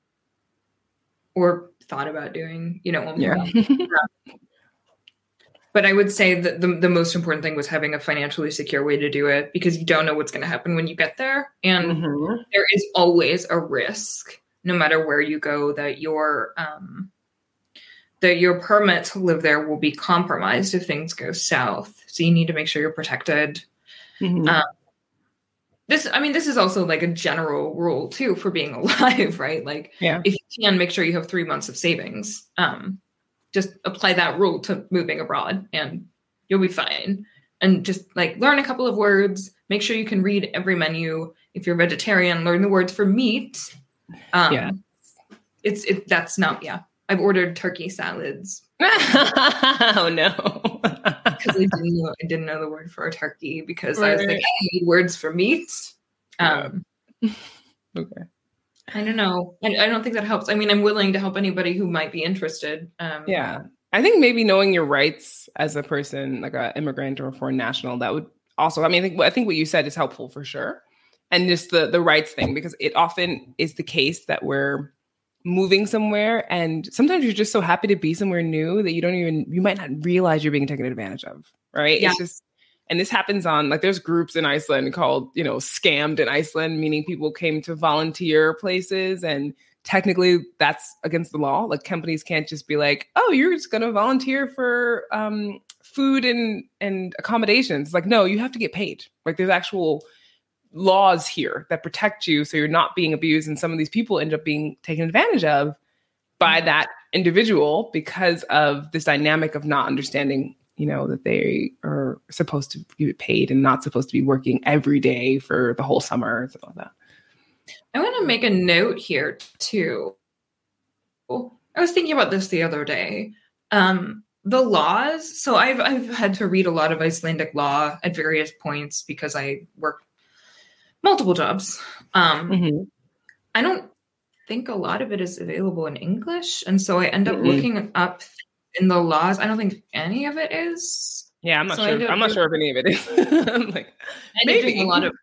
or thought about doing, you know,
Yeah.
but I would say that the, the most important thing was having a financially secure way to do it because you don't know what's going to happen when you get there. And
Mhm.
there is always a risk, no matter where you go, that your um, that your permit to live there will be compromised if things go south. So you need to make sure you're protected.
Mhm.
Um, this, I mean, this is also like a general rule too for being alive, right? Like,
Yeah.
if you can, make sure you have three months of savings. Um, just apply that rule to moving abroad, and you'll be fine. And just like learn a couple of words. Make sure you can read every menu. If you're vegetarian, learn the words for meat. Um,
Yeah.
it's it. That's not yeah. I've ordered turkey salads
oh no.
because I didn't know I didn't know the word for a turkey because I was like I need words for meat. Um,
okay.
I don't know. I, I don't think that helps. I mean, I'm willing to help anybody who might be interested. Um,
Yeah. I think maybe knowing your rights as a person, like an immigrant or a foreign national, that would also, I mean, I think, I think what you said is helpful for sure. And just the, the rights thing, because it often is the case that we're moving somewhere and sometimes you're just so happy to be somewhere new that you don't even, you might not realize you're being taken advantage of. Right.
Yeah.
It's just, and this happens on like there's groups in Iceland called, you know, scammed in Iceland, meaning people came to volunteer places and technically that's against the law. Like companies can't just be like, "Oh, you're just going to volunteer for um, food and and accommodations." Like, no, you have to get paid. Like, there's actual laws here that protect you, so you're not being abused. And some of these people end up being taken advantage of by that individual because of this dynamic of not understanding. You know that they are supposed to get paid and not supposed to be working every day for the whole summer and stuff like that.
I want to make a note here too. I was thinking about this the other day. Um, the laws. So I've I've had to read a lot of Icelandic law at various points because I work multiple jobs. Um,
Mhm.
I don't think a lot of it is available in English, and so I end up
Mm-mm.
looking up in the laws. I don't think any of it is.
Yeah, I'm not
So
sure. I'm not sure if any of it is. I'm like,
I end up doing
Maybe.
a lot of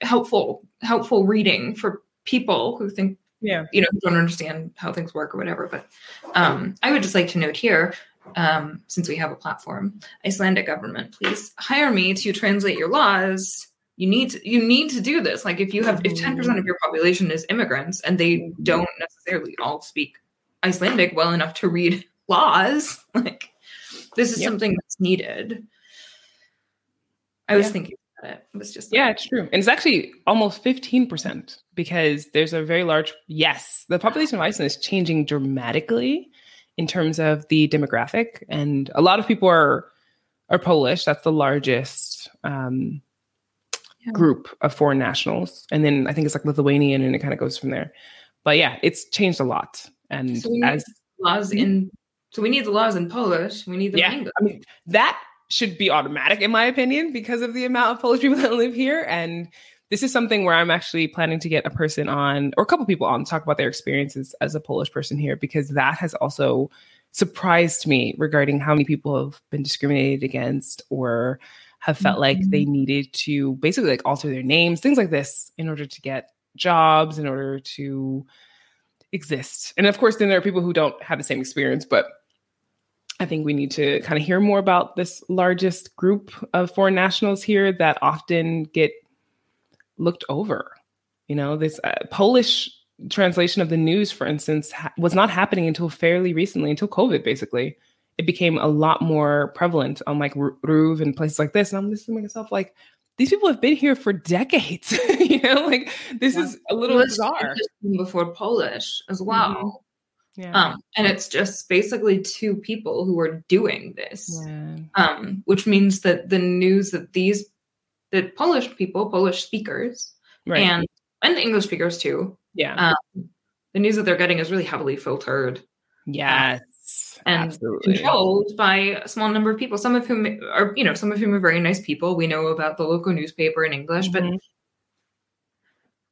helpful helpful reading for people who think
yeah.
you know don't understand how things work or whatever. But um, I would just like to note here, um, since we have a platform, Icelandic government, please hire me to translate your laws. You need to, you need to do this. Like if you have if ten percent of your population is immigrants and they don't necessarily all speak Icelandic well enough to read laws, like this is
Yep.
something that's needed. I was
Yeah.
thinking about it. It was just
Yeah, it's true. And it's actually almost 15% because there's a very large, yes, the population of Iceland is changing dramatically in terms of the demographic. And a lot of people are, are Polish. That's the largest um,
Yeah.
group of foreign nationals. And then I think it's like Lithuanian and it kind of goes from there. But yeah, it's changed a lot. And
So we need
as
laws mm-hmm. in so we need the laws in Polish. We need the
yeah,
English.
I mean that should be automatic in my opinion because of the amount of Polish people that live here. And this is something where I'm actually planning to get a person on or a couple people on to talk about their experiences as a Polish person here because that has also surprised me regarding how many people have been discriminated against or have felt like they needed to basically like alter their names, things like this in order to get jobs, in order to exist. And of course, then there are people who don't have the same experience, but I think we need to kind of hear more about this largest group of foreign nationals here that often get looked over. You know, this uh, Polish translation of the news, for instance, ha- was not happening until fairly recently, until COVID, basically. It became a lot more prevalent on like Ru- RÚV and places like this. And I'm listening to myself like, these people have been here for decades. you know, like this
Yeah.
is a little
English
bizarre.
before Polish as well.
Yeah.
Um, and it's just basically two people who are doing this.
yeah.
Um, which means that the news that these that Polish people, Polish speakers,
Right.
and and English speakers too,
yeah.
um, the news that they're getting is really heavily filtered
yes.
And
absolutely.
controlled by a small number of people. Some of whom are, you know, some of whom are very nice people. We know about the local newspaper in English, but
Mhm.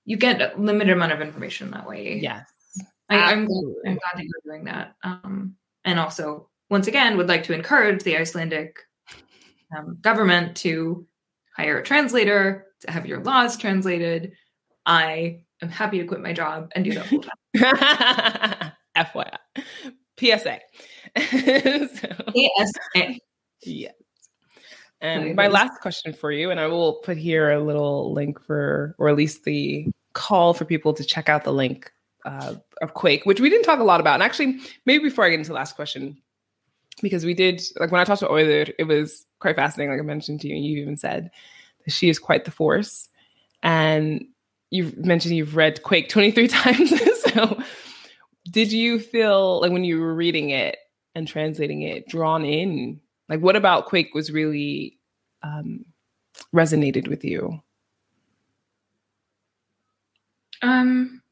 you get a limited amount of information that way.
yes.
I, I'm, glad, I'm glad that you're doing that. Um, and also, once again, would like to encourage the Icelandic um, government to hire a translator, to have your laws translated. I am happy to quit my job and do that. FYI.
PSA.
so, PSA.
Yes. And my last question for you, and I will put here a little link for, or at least the call for people to check out the link uh, of Quake, which we didn't talk a lot about. And actually, maybe before I get into the last question, because we did, like when I talked to Auður, it was quite fascinating. Like I mentioned to you, and you even said that she is quite the force. And you've mentioned you've read Quake 23 times. so did you feel like when you were reading it and translating it, drawn in? Like what about Quake was really um, resonated with you?
Um,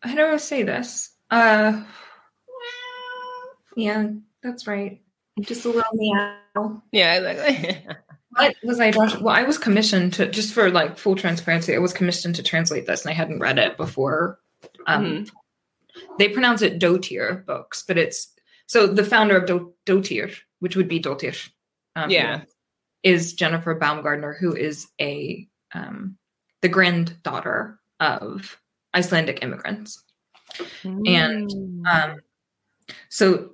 how do I say this? Uh, yeah, that's right. Just a little meow.
Yeah, exactly.
what was I? Well, I was commissioned to just for like full transparency. I was commissioned to translate this, and I hadn't read it before. Um, mm-hmm. They pronounce it Dottir books, but it's so the founder of Do- Dottir, which would be Dottir,
um, yeah,
is Jennifer Baumgardner, who is a um, the granddaughter of Icelandic immigrants, mm. and um, so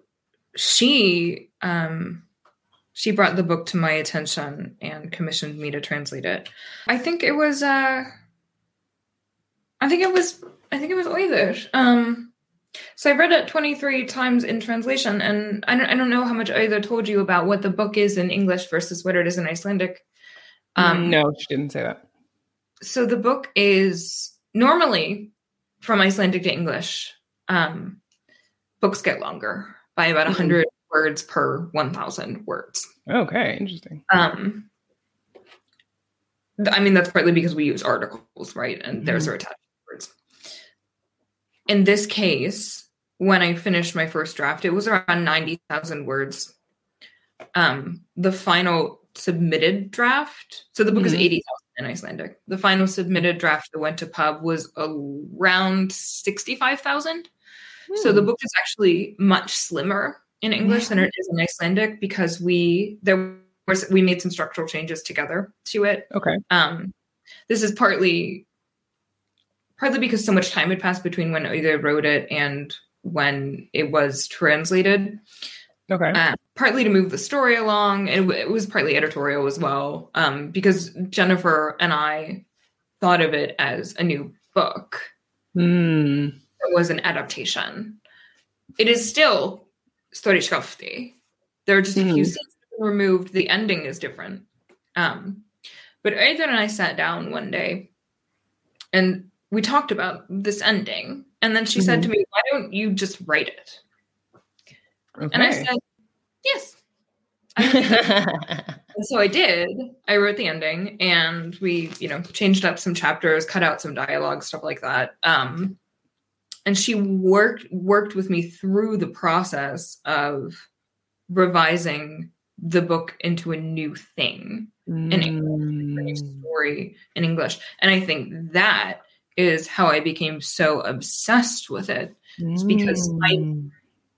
she um, she brought the book to my attention and commissioned me to translate it. I think it was uh, I think it was I think it was Auður. Um, so I read it 23 times in translation, and I don't, I don't know how much Auður told you about what the book is in English versus what it is in Icelandic.
Um, no, she didn't say that.
So the book is normally from Icelandic to English. Um, books get longer by about 100 mm-hmm. words per 1000 words.
Okay, interesting.
Um I mean that's partly because we use articles, right? And mm-hmm. there's our attached. In this case, when I finished my first draft, it was around 90,000 words. Um the final submitted draft, so the book mm-hmm. is 80,000 in Icelandic. The final submitted draft that went to pub was around 65,000. So the hmm. book is actually much slimmer in English yeah. than it is in Icelandic because we there was we made some structural changes together to it.
Okay.
Um, this is partly partly because so much time had passed between when Auður wrote it and when it was translated.
Okay. Uh,
partly to move the story along. It, it was partly editorial as well, um, because Jennifer and I thought of it as a new book.
Mm
was an adaptation. It is still Stóri skjálfti. There are just mm-hmm. a few mm-hmm. scenes removed. The ending is different. Um, but Auður and I sat down one day and we talked about this ending. And then she mm-hmm. said to me, Why don't you just write it? Okay. And I said, Yes. so I did. I wrote the ending and we, you know, changed up some chapters, cut out some dialogue, stuff like that. Um, and she worked worked with me through the process of revising the book into a new thing mm. in English, a new story in English. And I think that is how I became so obsessed with it. It's because mm. I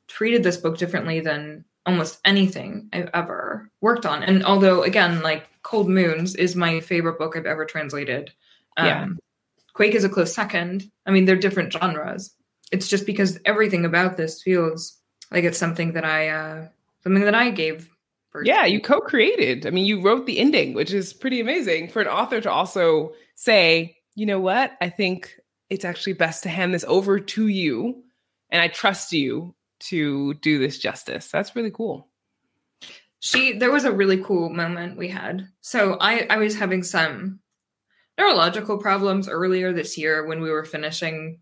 treated this book differently than almost anything I've ever worked on. And although, again, like Cold Moons is my favorite book I've ever translated. Um, yeah. Quake is a close second. I mean, they're different genres, it's just because everything about this feels like it's something that I uh something that I gave
Yeah, you co-created. I mean, you wrote the ending, which is pretty amazing for an author to also say, you know what? I think it's actually best to hand this over to you and I trust you to do this justice. That's really cool.
She there was a really cool moment we had. So I I was having some neurological problems earlier this year when we were finishing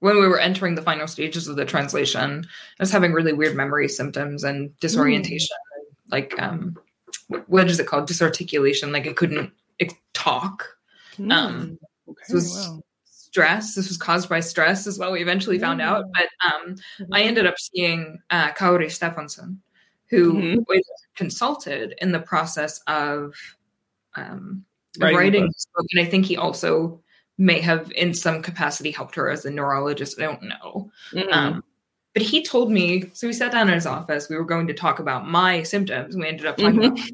when we were entering the final stages of the translation, I was having really weird memory symptoms and disorientation, mm. and like um, what is it called? Disarticulation. Like I couldn't talk. Mm. Um, okay, this was wow. stress. This was caused by stress, is what we eventually mm. found out. But um, mm-hmm. I ended up seeing uh, Kári Stefánsson, who mm-hmm. was consulted in the process of um, writing, writing this book, and I think he also may have in some capacity helped her as a neurologist. I don't know. Mm-hmm. Um, but he told me, so we sat down in his office. We were going to talk about my symptoms. We ended up talking mm-hmm. about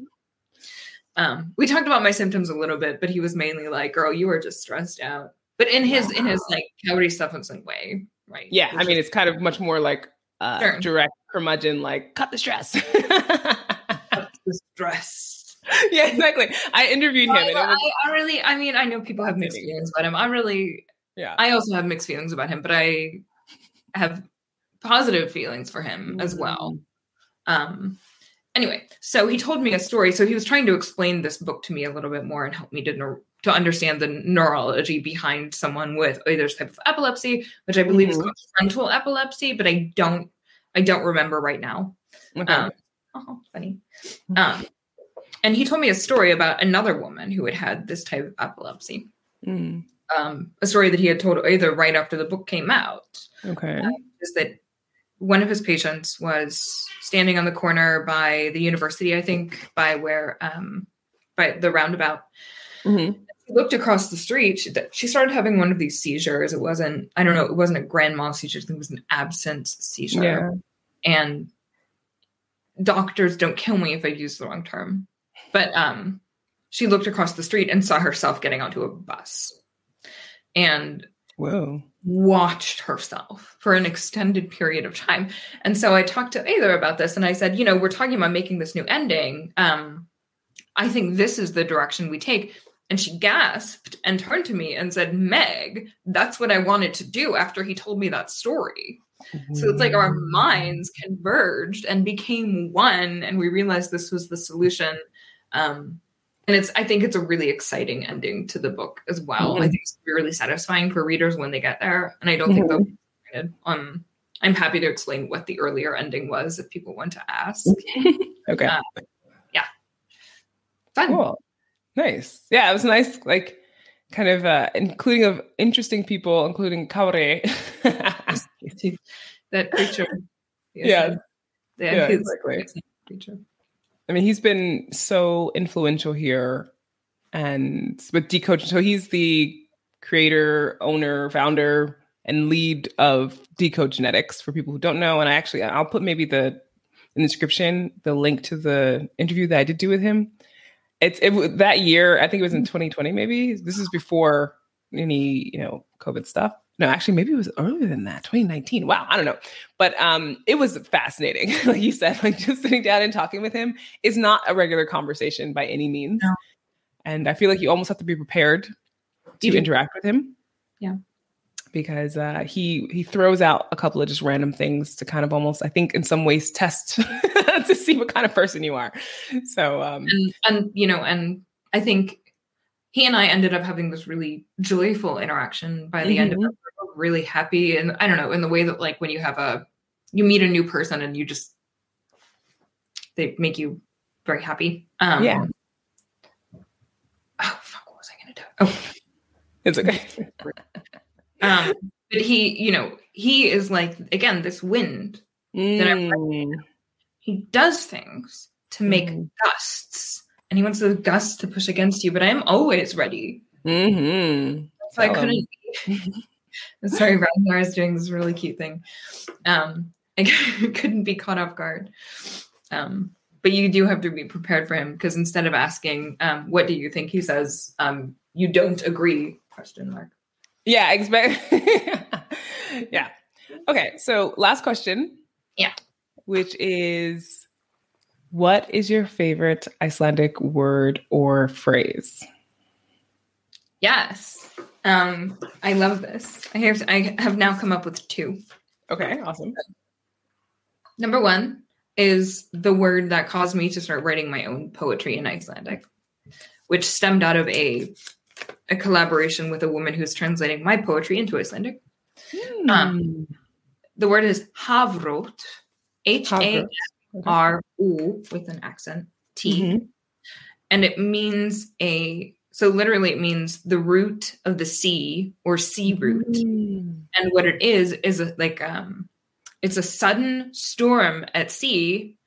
um, we talked about my symptoms a little bit, but he was mainly like, girl, you are just stressed out. But in his wow. in his like Kári Stefánsson way, right?
Yeah, I mean
is-
it's kind of much more like uh,
Sure.
direct curmudgeon, like cut the stress.
this dress.
yeah, exactly. I interviewed him,
I,
and was,
I, I really, I mean, I know people have mixed feelings about him. I really,
yeah,
I also have mixed feelings about him, but I have positive feelings for him as well. Um, anyway, so he told me a story. So he was trying to explain this book to me a little bit more and help me to to understand the neurology behind someone with either type of epilepsy, which I believe is
Mhm.
called frontal epilepsy, but I don't, I don't remember right now.
Okay.
Um, oh, funny. Um, and he told me a story about another woman who had had this type of epilepsy.
Mm,
Um, a story that he had told Auður right after the book came out
okay.
is that one of his patients was standing on the corner by the university, I think, by where, um, by the roundabout.
Mhm.
She looked across the street. She, she started having one of these seizures. It wasn't, I don't know, it wasn't a grand mal seizure. I think it was an absence seizure.
Yeah.
and doctors don't kill me if I use the wrong term. But um, she looked across the street and saw herself getting onto a bus and
Whoa.
watched herself for an extended period of time. And so I talked to Auður about this and I said, you know, we're talking about making this new ending. Um, I think this is the direction we take. And she gasped and turned to me and said, Meg, that's what I wanted to do after he told me that story. So it's like our
Mm.
minds converged and became one, and we realized this was the solution. Um, and it's I think it's a really exciting ending to the book as well.
Mhm.
I think it's really satisfying for readers when they get there, and I don't think they'll be disappointed. Um, I'm happy to explain what the earlier ending was if people want to ask.
Okay.
Uh, Fun.
Cool. Nice. Yeah, it was nice, like kind of uh including of interesting people, including Kári.
That creature.
Yeah.
Yeah,
Yeah,
his-
exactly.
creature.
I mean, he's been so influential here and with deCODE. So he's the creator, owner, founder, and lead of deCODE Genetics for people who don't know. And I actually, I'll put maybe the in the description the link to the interview that I did do with him. It's it that year. I think it was in mm-hmm. 2020. Maybe this is before any you know COVID stuff. No, actually, maybe it was earlier than that, 2019. Wow, I don't know, but um, it was fascinating. like you said, like just sitting down and talking with him is not a regular conversation by any means,
No.
and I feel like you almost have to be prepared to interact with him.
Yeah.
because uh, he he throws out a couple of just random things to kind of almost, I think, in some ways, test to see what kind of person you are. So um,
and and you know and i think he and i ended up having this really joyful interaction by the end of it
Mhm.
were really happy and i don't know in the way that like when you have a you meet a new person and you just they make you very happy um
Yeah.
oh fuck what was i gonna do oh
it's okay.
um but he you know he is like again this wind That I'm
Mm.
he does things to make
Mhm.
gusts and he wants those gusts to push against you but i am always ready
Mhm.
So I couldn't. I'm sorry, Ragnar is doing this really cute thing. Um, I couldn't be caught off guard. Um, but you do have to be prepared for him because instead of asking, um, "What do you think?" he says, um, "You don't agree?" Question mark.
Yeah, expect. yeah. Okay. So, last question.
Yeah.
Which is, what is your favorite Icelandic word or phrase?
Yes, um, I love this. I have I have now come up with two.
Okay. Awesome.
Number one is the word that caused me to start writing my own poetry in Icelandic, which stemmed out of a a collaboration with a woman who's translating my poetry into Icelandic. Um, the word is hafrót, H A R O with an accent T,
Mhm.
and it means a so literally it means the root of the sea or sea root.
Mm.
and what it is is a, like um it's a sudden storm at sea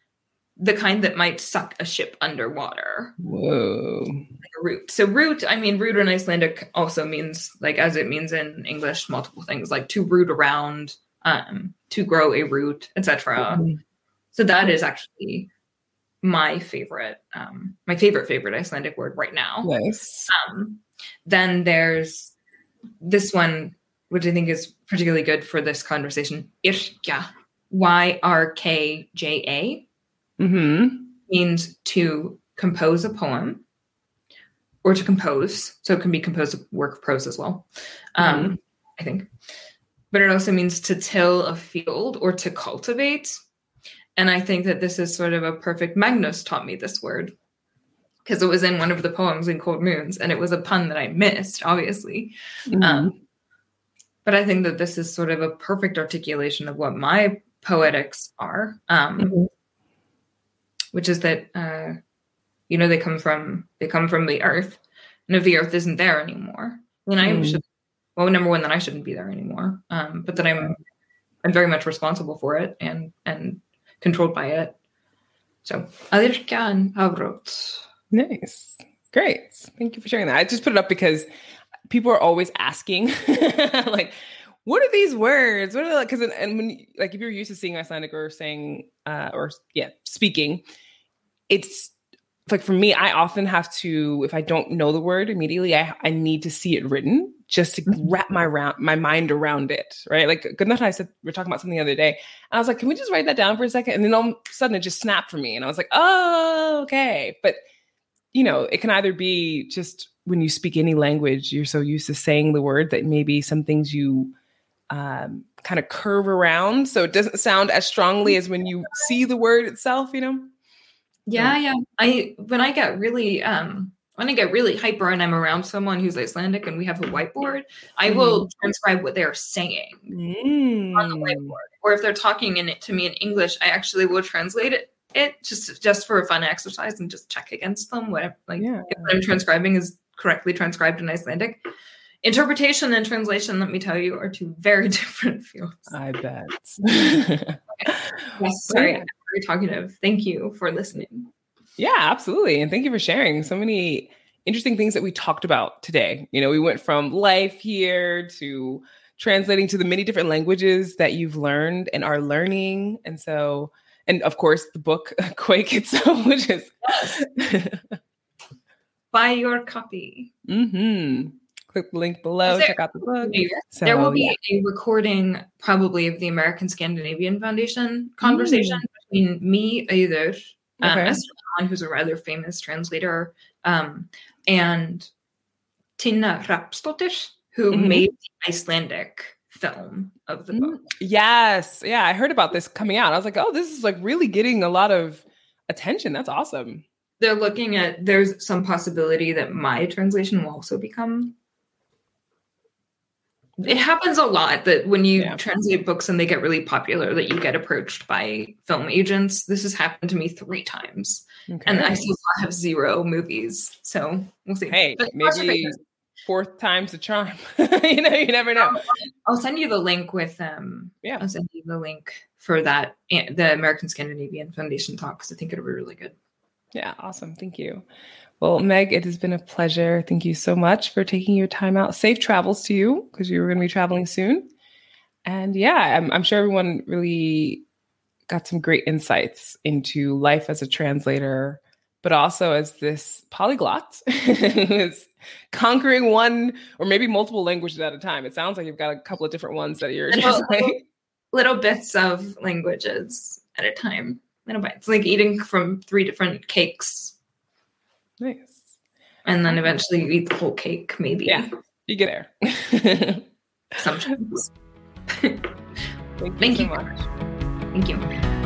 the kind that might suck a ship underwater
Whoa.
like a root so root i mean root in icelandic also means like as it means in english multiple things like to root around um to grow a root etc so that is actually my favorite um my favorite favorite icelandic word right now
Nice.
um, then there's this one, which I think is particularly good for this conversation. Yrkja, Y R K J A,
Mm-hmm.
means to compose a poem or to compose. So it can be composed of work of prose as well, um, I think. But it also means to till a field or to cultivate. And I think that this is sort of a perfect. Magnus taught me this word because it was in one of the poems in Cold Moons, and it was a pun that I missed, obviously.
Mm-hmm.
Um, but I think that this is sort of a perfect articulation of what my poetics are, um,
Mhm.
which is that uh, you know they come from they come from the earth, and if the earth isn't there anymore, then I
Mm.
should well number one then I shouldn't be there anymore, um, but then I'm I'm very much responsible for it and and controlled by it. So Adirkan Avrot.
Nice. Great. Thank you for sharing that. I just put it up because people are always asking, like, what are these words? What are like? because and when like if you're used to seeing Icelandic or saying uh or yeah, speaking, it's like for me, I often have to, if I don't know the word immediately, I, I need to see it written just to
Mhm.
wrap my round my mind around it. Right. Like good night, I said we are talking about something the other day. And I was like, can we just write that down for a second? And then all of a sudden it just snapped for me. And I was like, oh, okay. But you know, it can either be just when you speak any language, you're so used to saying the word that maybe some things you um, kind of curve around. So it doesn't sound as strongly as when you see the word itself, you know?
Yeah, yeah. I when I get really um when I get really hyper and I'm around someone who's Icelandic and we have a whiteboard, I will transcribe what they're saying on the
Mm.
whiteboard. Or if they're talking in it to me in English, I actually will translate it it just just for a fun exercise and just check against them whatever like
Yeah.
if what I'm transcribing is correctly transcribed in Icelandic. Interpretation and translation, let me tell you, are two very different fields.
I bet.
Yes, sorry, I'm very talkative. Thank you for listening.
Yeah, absolutely. And thank you for sharing so many interesting things that we talked about today. You know, we went from life here to translating to the many different languages that you've learned and are learning. And so, and of course, the book Quake itself, which is.
Buy your copy.
hmm Click the link below,
there-
check out the book. So,
there will be
yeah.
a recording probably of the American Scandinavian Foundation conversation between me, Auður, um,
Okay.
Esther who's a rather famous translator, um, and Tinna Hrafnsdóttir, who
Mhm.
made the Icelandic film of the book.
Yes. Yeah. I heard about this coming out. I was like, oh, this is like really getting a lot of attention. That's awesome.
They're looking at there's some possibility that my translation will also become. It happens a lot that when you
Yeah.
translate books and they get really popular, that you get approached by film agents. This has happened to me three times,
Okay.
and I still have zero movies. So we'll see.
hey,
But
maybe fourth time's the charm. you know, you never know.
I'll send you the link with um.
Yeah.
I'll send you the link for that eh, the American Scandinavian Foundation talk because I think it'll be really good.
Yeah, awesome. Thank you. Well, Meg, it has been a pleasure. Thank you so much for taking your time out. Safe travels to you because you're going to be traveling soon. And yeah, I'm, I'm sure everyone really got some great insights into life as a translator, but also as this polyglot who is conquering one or maybe multiple languages at a time. It sounds like you've got a couple of different ones that you're
Little-
translating.
little bits of languages at a time. Little bites, like eating from three different cakes,
Nice.
and then eventually you eat the whole cake. Maybe
Yeah. You get there.
sometimes.
Thank you
Thank
so
you.
much.
Thank you.